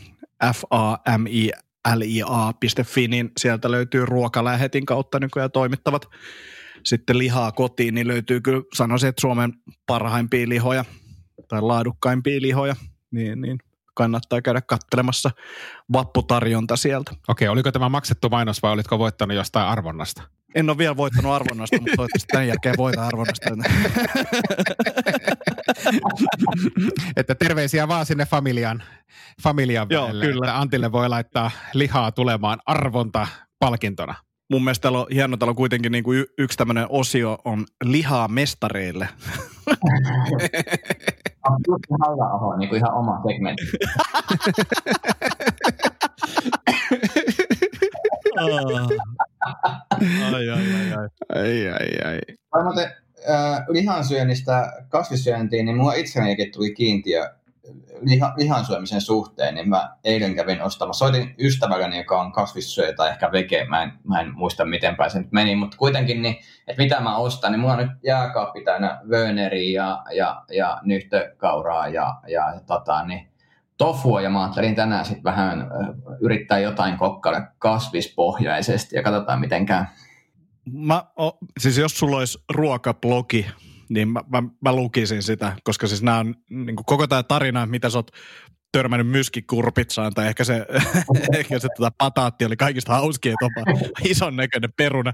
f a m i l i a.fi, niin sieltä löytyy ruokalähetin kautta nykyään toimittavat sitten lihaa kotiin, niin löytyy kyllä, sanoisin, että Suomen parhaimpia lihoja tai laadukkaimpia lihoja, niin, niin kannattaa käydä kattelemassa vapputarjonta sieltä. Okei, oliko tämä maksettu mainos vai olitko voittanut jostain arvonnasta? En ole vielä voittanut arvonnasta, mutta toivottavasti tämän jälkeen voitan arvonnasta. että terveisiä vaan sinne familian, familian Joo, välille, kyllä. että Antille voi laittaa lihaa tulemaan arvonta palkintona. Mun mielestä täällä on hieno, täällä on kuitenkin niin kuin yksi tämmöinen osio on lihaa mestareille. On just halla niin kuin ihan oma segmentti. ai, ai, ai, ai. Ai, ai, ai. Vai muuten äh, lihansyönnistä kasvissyöntiin, niin mulla itsellänikin tuli kiintiö liha, lihan syömisen suhteen, niin mä eilen kävin ostamassa. Soitin ystävälleni, joka on kasvissyöjä tai ehkä vege, mä en, mä en muista miten se nyt meni, mutta kuitenkin, niin, että mitä mä ostan, niin mulla on nyt jääkaappi täynnä Werneriä ja, ja, ja nyhtökauraa ja, ja, tota, niin, tofua, ja mä ajattelin tänään sitten vähän yrittää jotain kokkailla kasvispohjaisesti ja katsotaan miten käy. Mä, o, siis jos sulla olisi ruokablogi, niin mä, mä, mä lukisin sitä, koska siis nämä on niin koko tämä tarina, mitä sä oot törmännyt myskikurpitsaan, tai ehkä se, ehkä se tota, pataatti oli kaikista hauskia topa, ison näköinen peruna,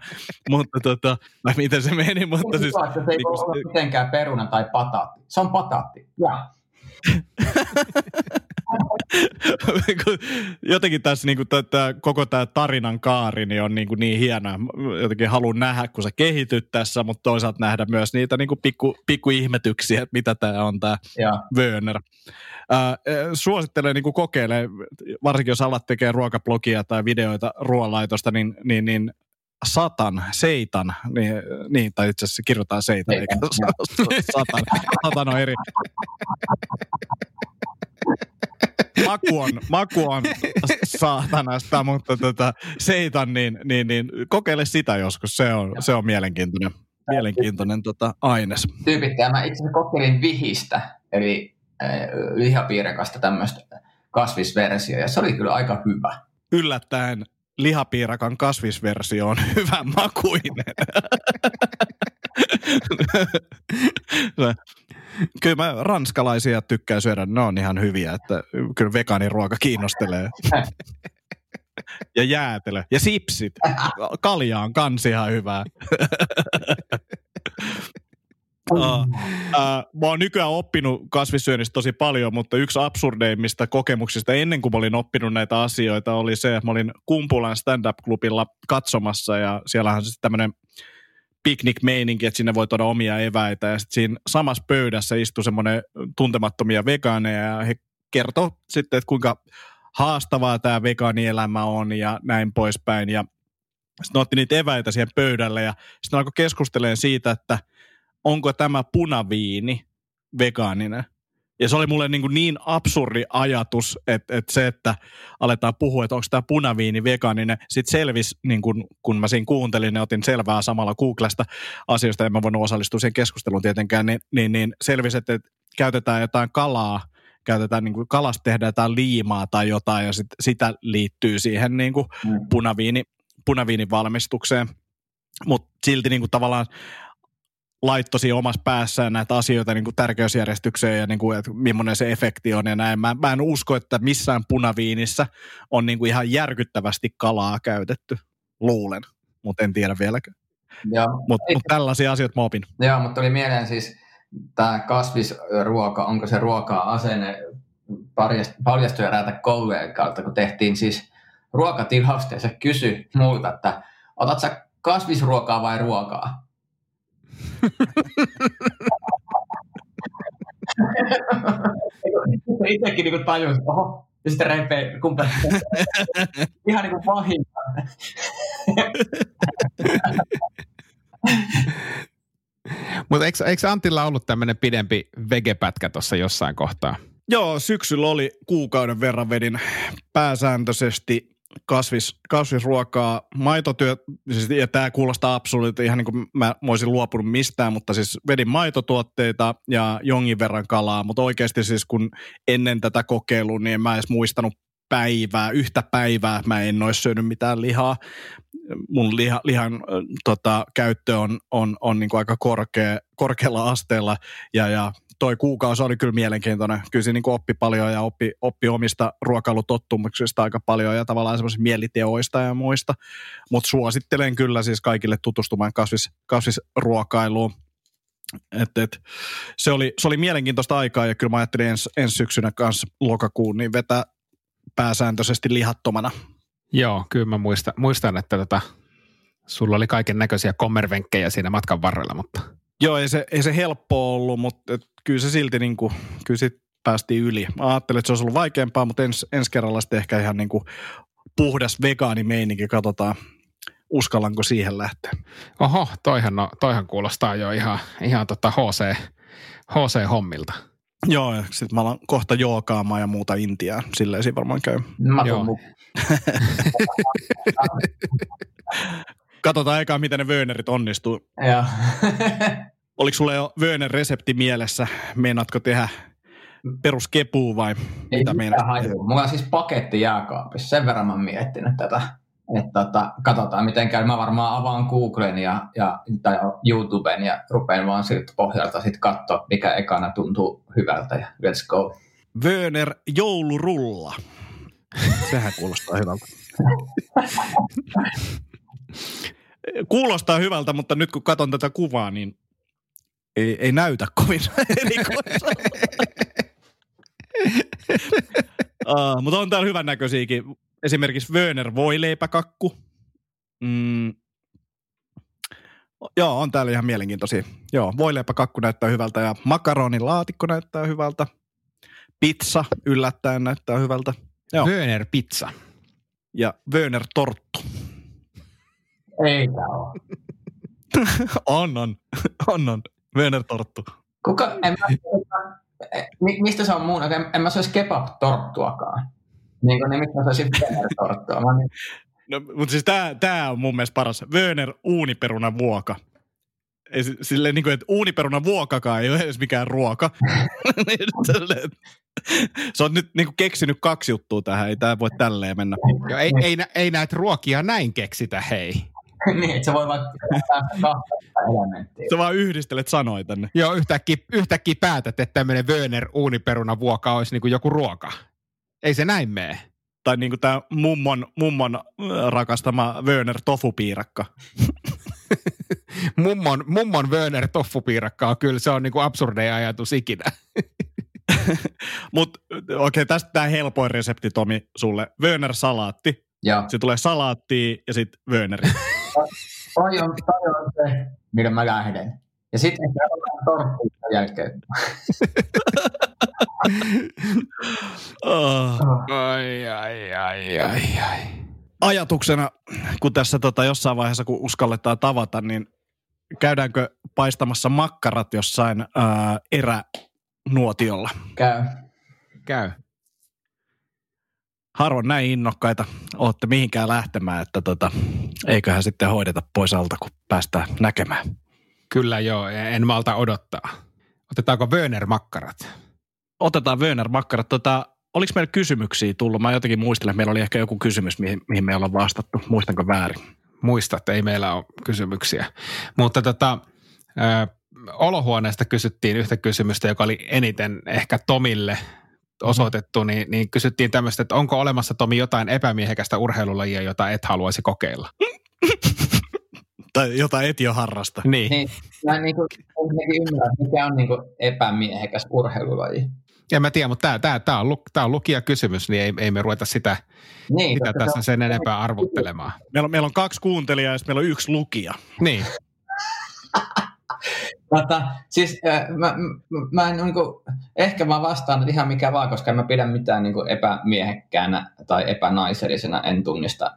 mutta tota, vai miten se meni, mutta siis... Hyvä, se ei niin voi olla mitenkään peruna tai pataatti. Se on pataatti. Ja. kun jotenkin tässä niin kuin, tämä, koko tämä tarinan kaari niin on niin, kuin niin hienoa. Jotenkin haluan nähdä, kun sä kehityt tässä, mutta toisaalta nähdä myös niitä niin kuin pikku, pikku ihmetyksiä, että mitä tämä on tämä ja. Wörner. Äh, suosittelen niin kokeilemaan, varsinkin jos alat tekee ruokablogia tai videoita ruoanlaitosta, niin, niin, niin satan, seitan, niin, niin tai itse asiassa kirjoitetaan seitan, eikä satan. Satan on eri. Maku on, maku on saatanasta, mutta tota, seitan, niin, niin, niin kokeile sitä joskus, se on, se on mielenkiintoinen, mielenkiintoinen tota, aines. Tyypittäjä. Mä itse asiassa kokeilin vihistä, eli äh, lihapiirakasta tämmöistä kasvisversio, ja se oli kyllä aika hyvä. Yllättäen lihapiirakan kasvisversio on hyvän makuinen. kyllä mä ranskalaisia tykkään syödä, ne on ihan hyviä, että kyllä vegaaniruoka kiinnostelee. ja jäätelö. Ja sipsit. Kalja on kans ihan hyvää. Uh, uh, mä oon nykyään oppinut kasvissyönnistä tosi paljon, mutta yksi absurdeimmista kokemuksista ennen kuin mä olin oppinut näitä asioita oli se, että mä olin Kumpulan stand-up-klubilla katsomassa ja siellähän se tämmöinen piknik-meininki, että sinne voi tuoda omia eväitä ja sitten siinä samassa pöydässä istui semmoinen tuntemattomia vegaaneja ja he kertoi sitten, että kuinka haastavaa tämä vegaanielämä on ja näin poispäin ja sitten otti niitä eväitä siihen pöydälle ja sitten alkoi keskustelemaan siitä, että onko tämä punaviini vegaaninen. Ja se oli mulle niin, kuin niin absurdi ajatus, että, että se, että aletaan puhua, että onko tämä punaviini vegaaninen. Sitten selvisi, niin kuin, kun mä siinä kuuntelin ja otin selvää samalla Googlesta asioista, en mä voinut osallistua siihen keskusteluun tietenkään, niin, niin, niin selvisi, että käytetään jotain kalaa, käytetään niin kuin kalasta tehdään jotain liimaa tai jotain ja sit, sitä liittyy siihen niin kuin punaviini, punaviinin valmistukseen. Mutta silti niin kuin tavallaan laittoi siinä omassa päässään näitä asioita niin kuin tärkeysjärjestykseen ja niin kuin, että millainen se efekti on ja näin. Mä, mä en usko, että missään punaviinissä on niin kuin ihan järkyttävästi kalaa käytetty, luulen, mutta en tiedä vieläkään. Mutta mut tällaisia asioita mä opin. Joo, mutta tuli mieleen siis tämä kasvisruoka, onko se ruokaa asenne, paljastui eräältä kollegalta, kun tehtiin siis ruokatilausta ja se kysyi multa, että otat sä kasvisruokaa vai ruokaa? Itsekin niin tajusin, oho, ja sitten repee kumpaan. Ihan niin kuin pahinta. Mutta eikö, eikö Antilla ollut tämmöinen pidempi vegepätkä tuossa jossain kohtaa? Joo, syksyllä oli kuukauden verran vedin pääsääntöisesti kasvis, kasvisruokaa, maitotyö, siis, ja tämä kuulostaa absoluutti ihan niin kuin mä, olisin luopunut mistään, mutta siis vedin maitotuotteita ja jonkin verran kalaa, mutta oikeasti siis kun ennen tätä kokeilua, niin en mä edes muistanut päivää, yhtä päivää mä en olisi syönyt mitään lihaa. Mun liha, lihan tota, käyttö on, on, on niin kuin aika korkea, korkealla asteella ja, ja toi kuukausi oli kyllä mielenkiintoinen. Kyllä se niin oppi paljon ja oppi, oppi omista ruokailutottumuksista aika paljon ja tavallaan semmoisista mieliteoista ja muista. Mutta suosittelen kyllä siis kaikille tutustumaan kasvis, kasvisruokailuun. Et, et, se, oli, se oli mielenkiintoista aikaa ja kyllä mä ajattelin ens, ensi syksynä kanssa lokakuun niin vetää pääsääntöisesti lihattomana. Joo, kyllä mä muistan, muistan että tota, sulla oli kaiken näköisiä kommervenkkejä siinä matkan varrella, mutta... Joo, ei se, ei se helppo ollut, mutta et, kyllä se silti niin kuin, kyllä sit päästiin yli. Mä ajattelin, että se olisi ollut vaikeampaa, mutta ens, ensi kerralla sitten ehkä ihan niin kuin puhdas vegaanimeininki, katsotaan uskallanko siihen lähteä. Oho, toihan, no, toihan kuulostaa jo ihan, ihan tota HC, HC-hommilta. Joo, ja sitten mä alan kohta jookaamaan ja muuta Intiaa. Silleen siinä varmaan käy. Mä Joo. Katsotaan aikaa, miten ne Wönerit onnistuu. Joo. Oliko sulla jo Wöner resepti mielessä? Meinaatko tehdä peruskepuu vai Ei mitä meinaat? hajua. Mulla on siis paketti jääkaapissa. Sen verran mä oon miettinyt tätä. Että tota, katsotaan miten käy. Mä varmaan avaan Googlen ja, ja, tai YouTuben ja rupean vaan siltä pohjalta sitten katsoa, mikä ekana tuntuu hyvältä ja let's go. Wöner joulurulla. Sehän kuulostaa hyvältä. Kuulostaa hyvältä, mutta nyt kun katson tätä kuvaa, niin ei, ei näytä kovin erikoiselta. uh, mutta on täällä hyvän näköisiäkin. Esimerkiksi Wöner voileipäkakku. Mm. Joo, on täällä ihan mielenkiintoisia. Joo, voileipäkakku näyttää hyvältä ja makaronilaatikko näyttää hyvältä. Pizza yllättäen näyttää hyvältä. Joo. Wöner pizza. Ja Wöner torttu. Ole. on, on. on, on. Wöner torttu. Kuka, en mä, mi- mistä se on muun? En, en mä söisi kebab-torttuakaan. Niin kuin, niin mistä mä söisin torttua. Mä niin, No, mutta siis tää, tää on mun mielestä paras. Wöner uuniperuna vuoka. Ei, silleen niin kuin, että uuniperuna vuokakaan ei ole edes mikään ruoka. Niin, silleen, se on nyt niin kuin keksinyt kaksi juttua tähän. Ei tää voi tälleen mennä. Joo, ei, ei, nä- ei näitä ruokia näin keksitä, hei. niin, että se voi vaikka kahta elementtiä. Sä vaan yhdistelet sanoja tänne. Joo, yhtäkkiä, yhtäkkiä päätät, että tämmöinen Wöner uuniperuna vuoka olisi niin kuin joku ruoka. Ei se näin mene. Tai niin kuin tämä mummon, mummon äh, rakastama Wöner tofupiirakka. Mummon, mummon Wöner toffupiirakka on kyllä, se on niin kuin absurdeja ajatus ikinä. Mutta okei, okay, tästä tämä helpoin resepti, Tomi, sulle. Wöner-salaatti. Joo. Se tulee salaattia ja sitten Wöneri. Toi on, toi on se, millä mä lähden. Ja sitten torttu sen jälkeen. Oh. Ai, ai, ai, ai, ai. Ajatuksena, kun tässä tota jossain vaiheessa, kun uskalletaan tavata, niin käydäänkö paistamassa makkarat jossain ää, eränuotiolla? Käy. Käy. Harvoin näin innokkaita olette mihinkään lähtemään, että tota, eiköhän sitten hoideta pois alta, kun päästään näkemään. Kyllä joo, en malta odottaa. Otetaanko Wöner-makkarat? Otetaan Wöner-makkarat. Tota, oliko meillä kysymyksiä tullut? Mä jotenkin muistelen, että meillä oli ehkä joku kysymys, mihin, mihin me ollaan vastattu. Muistanko väärin? Muista, että ei meillä ole kysymyksiä. Mutta tota, ö, olohuoneesta kysyttiin yhtä kysymystä, joka oli eniten ehkä Tomille osoitettu, niin, niin kysyttiin tämmöistä, että onko olemassa Tomi jotain epämiehekästä urheilulajia, jota et haluaisi kokeilla? Tai jotain et jo harrasta. Niin. Niin, mä niin kuin, ymmärrän, mikä on niin kuin epämiehekäs urheilulaji. En mä tiedä, mutta tämä, tämä, tämä, on, tämä on lukija kysymys, niin ei, ei me ruveta sitä, Niin, sitä tässä sen enempää arvuttelemaan. Meillä on, meillä on kaksi kuuntelijaa ja meillä on yksi lukija. Niin, Tota, siis äh, mä, mä, mä en niin kuin, ehkä mä vastaan että ihan mikä vaan, koska en mä pidä mitään niin kuin epämiehekkäänä tai epänaisellisena, en tunnista,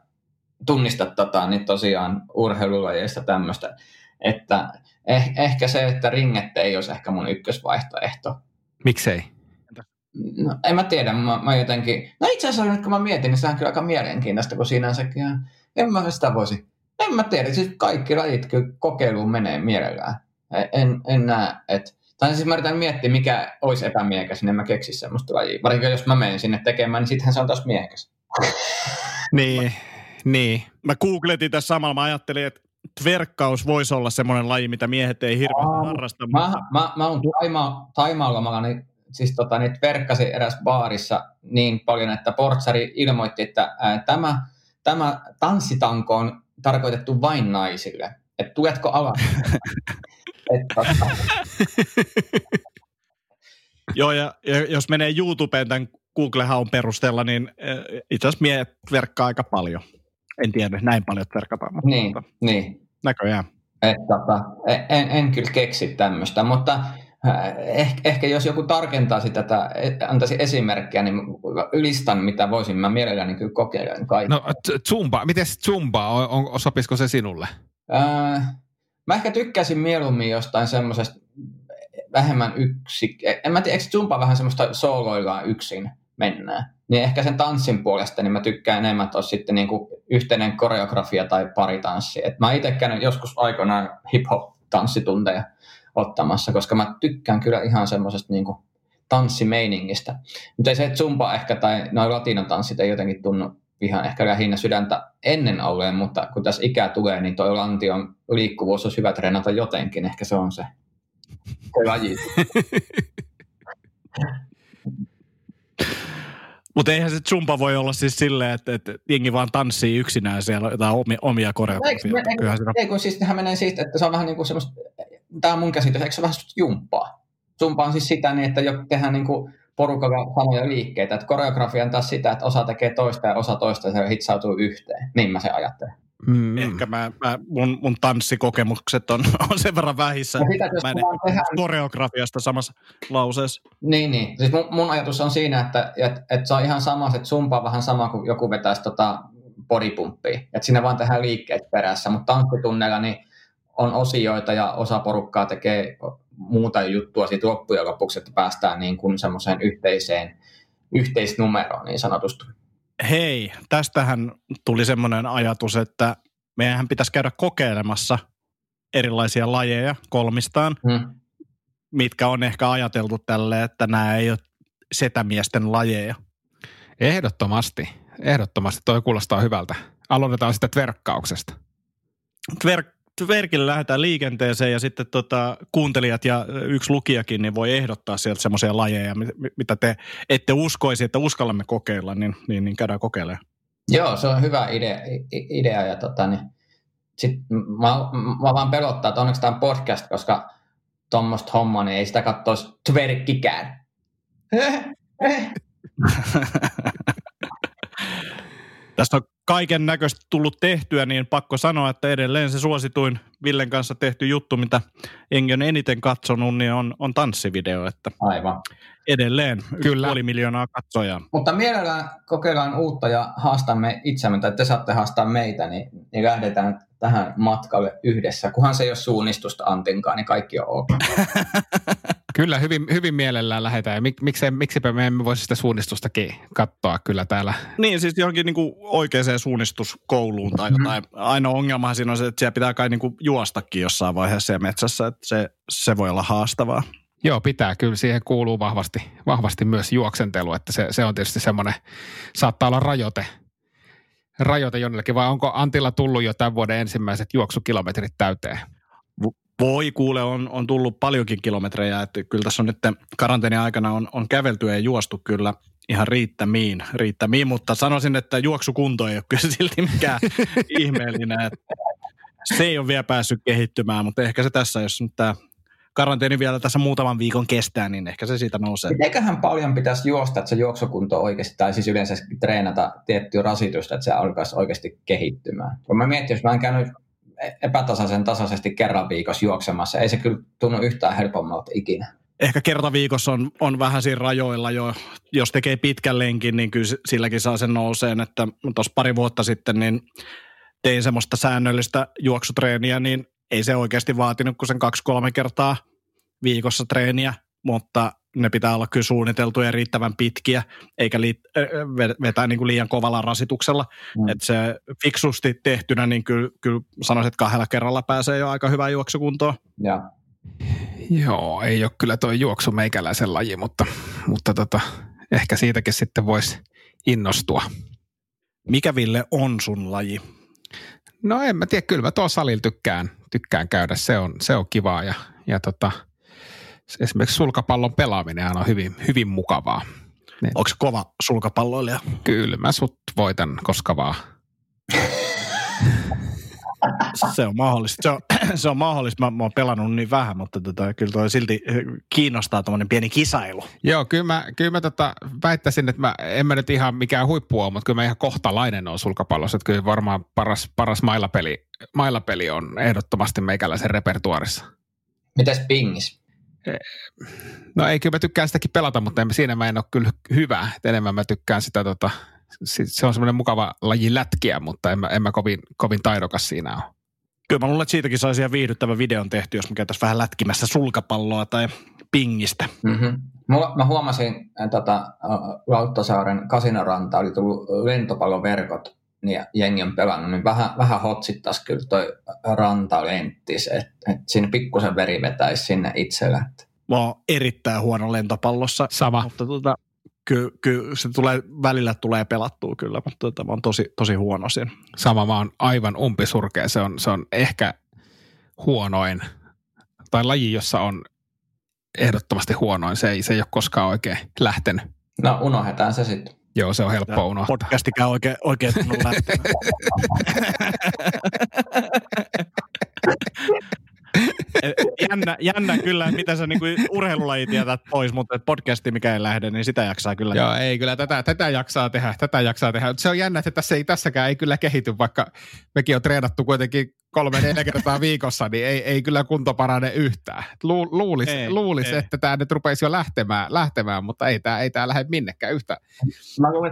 tunnista tota, niin tosiaan urheilulajeista tämmöistä. Että eh, ehkä se, että ringette ei olisi ehkä mun ykkösvaihtoehto. Miksei? No, en mä tiedä, mä, mä jotenkin... No itse asiassa nyt kun mä mietin, niin se on kyllä aika mielenkiintoista, kun sekin... En mä sitä voisi... En mä tiedä, siis kaikki lajit kyllä kokeiluun menee mielellään. En, en näe, että... Tai siis mä yritän miettiä, mikä olisi epämiekäs, niin en mä keksi semmoista lajia. Varsinkin jos mä menen sinne tekemään, niin sittenhän se on taas miekäs. niin, niin. Mä googletin tässä samalla, mä ajattelin, että verkkaus voisi olla semmoinen laji, mitä miehet ei hirveästi harrasta. Mä, mutta... mä, mä olen taima, taimaalla, niin siis tota, niitä verkkasi eräs baarissa niin paljon, että portsari ilmoitti, että ää, tämä, tämä tanssitanko on tarkoitettu vain naisille. Että tuletko alas? Tota. Joo, ja, ja jos menee YouTubeen tämän Google-haun perusteella, niin itse asiassa miehet verkkaa aika paljon. En tiedä, näin paljon, verkataan. Mutta niin, tota, niin. Näköjään. Et, tota, en, en kyllä keksi tämmöistä, mutta ehkä, ehkä jos joku tarkentaa sitä, että antaisi esimerkkiä, niin ylistan, mitä voisin mä mielelläni kyllä kokeilla. Kaikki. No Zumba, miten Zumba, on, on, sopisiko se sinulle? Äh, mä ehkä tykkäsin mieluummin jostain semmoisesta vähemmän yksi, en mä tiedä, eikö Zumba vähän semmoista sooloillaan yksin mennään. Niin ehkä sen tanssin puolesta, niin mä tykkään enemmän, että olisi sitten niin kuin yhteinen koreografia tai paritanssi. Et mä itse käynyt joskus aikoinaan hip-hop-tanssitunteja ottamassa, koska mä tykkään kyllä ihan semmoisesta niin tanssimeiningistä. Mutta ei se zumba ehkä tai noin latinotanssit ei jotenkin tunnu ihan ehkä lähinnä sydäntä ennen olleen, mutta kun tässä ikää tulee, niin toi lantion liikkuvuus on hyvä treenata jotenkin. Ehkä se on se, se laji. Mutta eihän se zumba voi olla siis silleen, että, että jengi vaan tanssii yksinään siellä jotain omia, omia koreografioita. Ei, ei, ei, kun siis tähän menee siitä, että se on vähän niin kuin semmoista, tämä on mun käsitys, eikö se vähän jumppaa? Zumba on siis sitä niin, että jo tehdään niin kuin porukalla samoja liikkeitä. Että koreografia on taas sitä, että osa tekee toista ja osa toista ja se hitsautuu yhteen. Niin mä se ajattelen. Mm. Ehkä mä, mä, mun, mun tanssikokemukset on, on sen verran vähissä. Sitä, mä en tehdä... koreografiasta samassa lauseessa. Niin, niin. Siis mun, mun ajatus on siinä, että, että, että se on ihan sama, että sumpa on vähän sama kuin joku vetäisi tota bodypumppia. Että siinä vaan tehdään liikkeet perässä, mutta tanssitunneilla niin on osioita ja osa porukkaa tekee muuta juttua siitä loppujen lopuksi, että päästään niin kuin semmoiseen yhteiseen yhteisnumeroon niin sanotusti. Hei, tästähän tuli semmoinen ajatus, että meidän pitäisi käydä kokeilemassa erilaisia lajeja kolmistaan, hmm. mitkä on ehkä ajateltu tälle, että nämä ei ole setämiesten lajeja. Ehdottomasti, ehdottomasti. Toi kuulostaa hyvältä. Aloitetaan sitten tverkkauksesta. Tverk, Verkille lähdetään liikenteeseen ja sitten tota, kuuntelijat ja yksi lukijakin niin voi ehdottaa sieltä semmoisia lajeja, mitä te ette uskoisi, että uskallamme kokeilla, niin, niin, niin käydään kokeilemaan. Joo, se on hyvä idea, idea ja tota, niin, sit mä, mä, vaan pelottaa, että onneksi tämä on podcast, koska tuommoista hommaa, niin ei sitä katsoisi tverkkikään. Tästä on kaiken näköistä tullut tehtyä, niin pakko sanoa, että edelleen se suosituin Villen kanssa tehty juttu, mitä Engi on eniten katsonut, niin on, on tanssivideo. Että Aivan. Edelleen Kyllä. puoli miljoonaa katsojaa. Mutta mielellään kokeillaan uutta ja haastamme itsemme, tai te saatte haastaa meitä, niin, niin lähdetään tähän matkalle yhdessä. Kunhan se ei ole suunnistusta Antinkaan, niin kaikki on ok. Kyllä, hyvin, hyvin mielellään lähdetään. Ja mik, miksei, miksipä me emme voisi sitä suunnistustakin katsoa kyllä täällä. Niin, siis johonkin niin kuin oikeaan suunnistuskouluun tai mm-hmm. jotain. Ainoa ongelma siinä on se, että siellä pitää kai niin kuin juostakin jossain vaiheessa ja metsässä, että se, se voi olla haastavaa. Joo, pitää. Kyllä siihen kuuluu vahvasti, vahvasti myös juoksentelu, että se, se on tietysti semmoinen, saattaa olla rajoite, rajoite jonnekin, vai onko Antilla tullut jo tämän vuoden ensimmäiset juoksukilometrit täyteen? Voi kuule, on, on tullut paljonkin kilometrejä, että kyllä tässä on nyt karanteenin aikana on, on kävelty ja juostu kyllä ihan riittämiin, riittämiin, mutta sanoisin, että juoksukunto ei ole kyllä silti mikään ihmeellinen. Että se ei ole vielä päässyt kehittymään, mutta ehkä se tässä, jos nyt tämä karanteeni vielä tässä muutaman viikon kestää, niin ehkä se siitä nousee. Eiköhän paljon pitäisi juosta, että se juoksukunto oikeasti, tai siis yleensä treenata tiettyä rasitusta, että se alkaisi oikeasti kehittymään. Kun mä mietin, jos mä en käynyt epätasaisen tasaisesti kerran viikossa juoksemassa. Ei se kyllä tunnu yhtään helpommalta ikinä. Ehkä kerta viikossa on, on vähän siinä rajoilla jo. Jos tekee pitkän lenkin, niin kyllä silläkin saa sen nouseen. Että tuossa pari vuotta sitten niin tein semmoista säännöllistä juoksutreeniä, niin ei se oikeasti vaatinut kuin sen kaksi-kolme kertaa viikossa treeniä, mutta ne pitää olla kyllä suunniteltuja ja riittävän pitkiä, eikä li, vetää niin kuin liian kovalla rasituksella. Mm. Että se fiksusti tehtynä, niin kyllä, kyllä sanoisin, että kahdella kerralla pääsee jo aika hyvää juoksukuntoon. Ja. Joo, ei ole kyllä tuo juoksu meikäläisen laji, mutta, mutta tota, ehkä siitäkin sitten voisi innostua. Mikä Ville on sun laji? No en mä tiedä, kyllä mä tuolla salilla tykkään, tykkään käydä, se on, se on kivaa ja, ja tota, esimerkiksi sulkapallon pelaaminen on hyvin, hyvin mukavaa. Niin. Onko kova sulkapalloilija? Kyllä mä sut voitan koska vaan. se on mahdollista. Se on, se on mahdollista. Mä, mä oon pelannut niin vähän, mutta tota, kyllä toi silti kiinnostaa tuommoinen pieni kisailu. Joo, kyllä mä, kyllä mä tota, väittäisin, että mä, en mä nyt ihan mikään huippu ole, mutta kyllä mä ihan kohtalainen on sulkapallossa. Että kyllä varmaan paras, paras mailapeli, mailapeli on ehdottomasti meikäläisen repertuarissa. Mitäs pingis? No ei, kyllä mä tykkään sitäkin pelata, mutta en, siinä mä en ole kyllä hyvä. Et enemmän mä tykkään sitä, tota, se on semmoinen mukava laji lätkiä, mutta en mä, en mä kovin, kovin taidokas siinä ole. Kyllä mä luulen, että siitäkin saisi ihan viihdyttävä videon tehty, jos me käytäisiin vähän lätkimässä sulkapalloa tai pingistä. Mm-hmm. Mä huomasin, että tota, Lauttosaaren kasinoranta oli tullut lentopalloverkot niin jengi on pelannut, niin vähän, vähän hotsittaisi kyllä toi rantalenttis, että et siinä pikkusen veri vetäisi sinne itsellä. Mä oon erittäin huono lentopallossa. Sama. Mutta tota, kyllä, ky, se tulee, välillä tulee pelattua kyllä, mutta tota, mä oon tosi, tosi huono siinä. Sama, mä oon aivan umpisurkea. Se on, se on ehkä huonoin, tai laji, jossa on ehdottomasti huonoin. Se ei, se ei ole koskaan oikein lähtenyt. No unohdetaan se sitten. Joo, se on helppo unohtaa. Podcasti käy oikein, oikein jännä, jännä kyllä, mitä sä niinku urheilulajit jätät pois, mutta podcasti mikä ei lähde, niin sitä jaksaa kyllä. Joo, ei kyllä tätä, tätä jaksaa tehdä, tätä jaksaa tehdä. Se on jännä, että tässä ei, tässäkään ei kyllä kehity, vaikka mekin on treenattu kuitenkin kolme, neljä kertaa viikossa, niin ei, ei kyllä kunto parane yhtään. Lu, luulisi, ei, luulis, ei. että tämä nyt rupeisi jo lähtemään, lähtemään mutta ei tämä ei tää lähde minnekään yhtään. Mä luulen,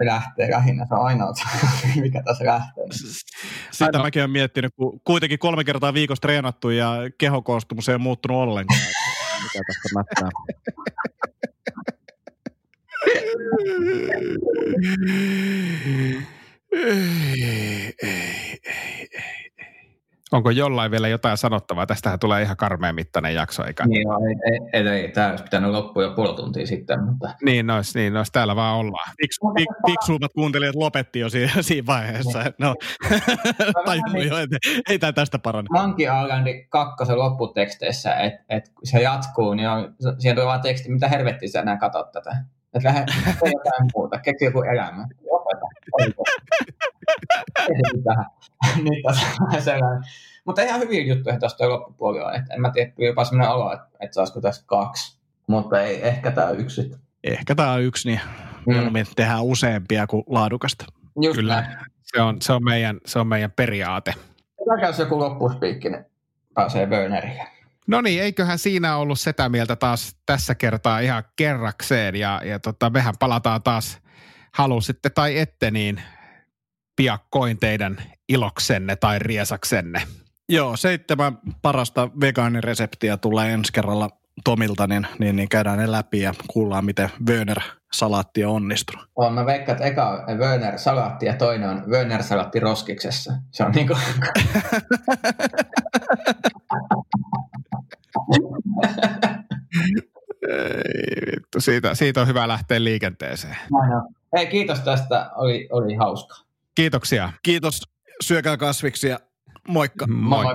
että lähtee lähinnä, se on ainoa, mikä tässä lähtee. Sitä Aino. mäkin olen miettinyt, kun kuitenkin kolme kertaa viikossa treenattu ja kehokoostumus ei ole muuttunut ollenkaan. Mikä tästä mättää? ei, ei, ei, ei. Onko jollain vielä jotain sanottavaa? Tästähän tulee ihan karmeen mittainen jakso, eikä? Niin, no, ei, ei, ei, ei, tämä olisi pitänyt loppua jo puoli tuntia sitten. Mutta... Niin, nois, niin nois, täällä vaan ollaan. Fiksu, fik, fiksuummat kuuntelijat lopetti jo siinä, siinä vaiheessa. No, tajunnut jo, että ei tämä tästä parane. Monkey Islandin kakkosen lopputeksteissä, että et, se jatkuu, niin on, siihen tulee vaan teksti, mitä helvettiä sä enää katsot tätä. Että lähde jotain muuta, keksi joku elämä. Opeta. Nyt on sellainen. Mutta ihan hyviä juttuja tuosta loppupuolella. Et en mä tiedä, jopa sellainen olo, että, että saisiko tässä kaksi. Mutta ei, ehkä tämä yksi. Ehkä tämä on yksi, niin mm. me tehdään useampia kuin laadukasta. Just Kyllä, se on, se, on meidän, se on meidän periaate. Tämä joku loppuspiikki, niin pääsee Burneriin. No niin, eiköhän siinä ollut sitä mieltä taas tässä kertaa ihan kerrakseen ja, ja tota, mehän palataan taas halusitte tai ette niin piakkoin teidän iloksenne tai riesaksenne. Joo, seitsemän parasta vegaanireseptiä tulee ensi kerralla Tomilta, niin, niin, niin käydään ne läpi ja kuullaan, miten Wöner-salaatti on onnistunut. On, mä veikkaan, että eka on Wöner-salaatti ja toinen on Wöner-salaatti roskiksessa. Se on niinku... Ei vittu, siitä, siitä on hyvä lähteä liikenteeseen. No, Hei, kiitos tästä, oli, oli hauska. Kiitoksia. Kiitos, syökää kasviksia. Moikka. Moi. Moi.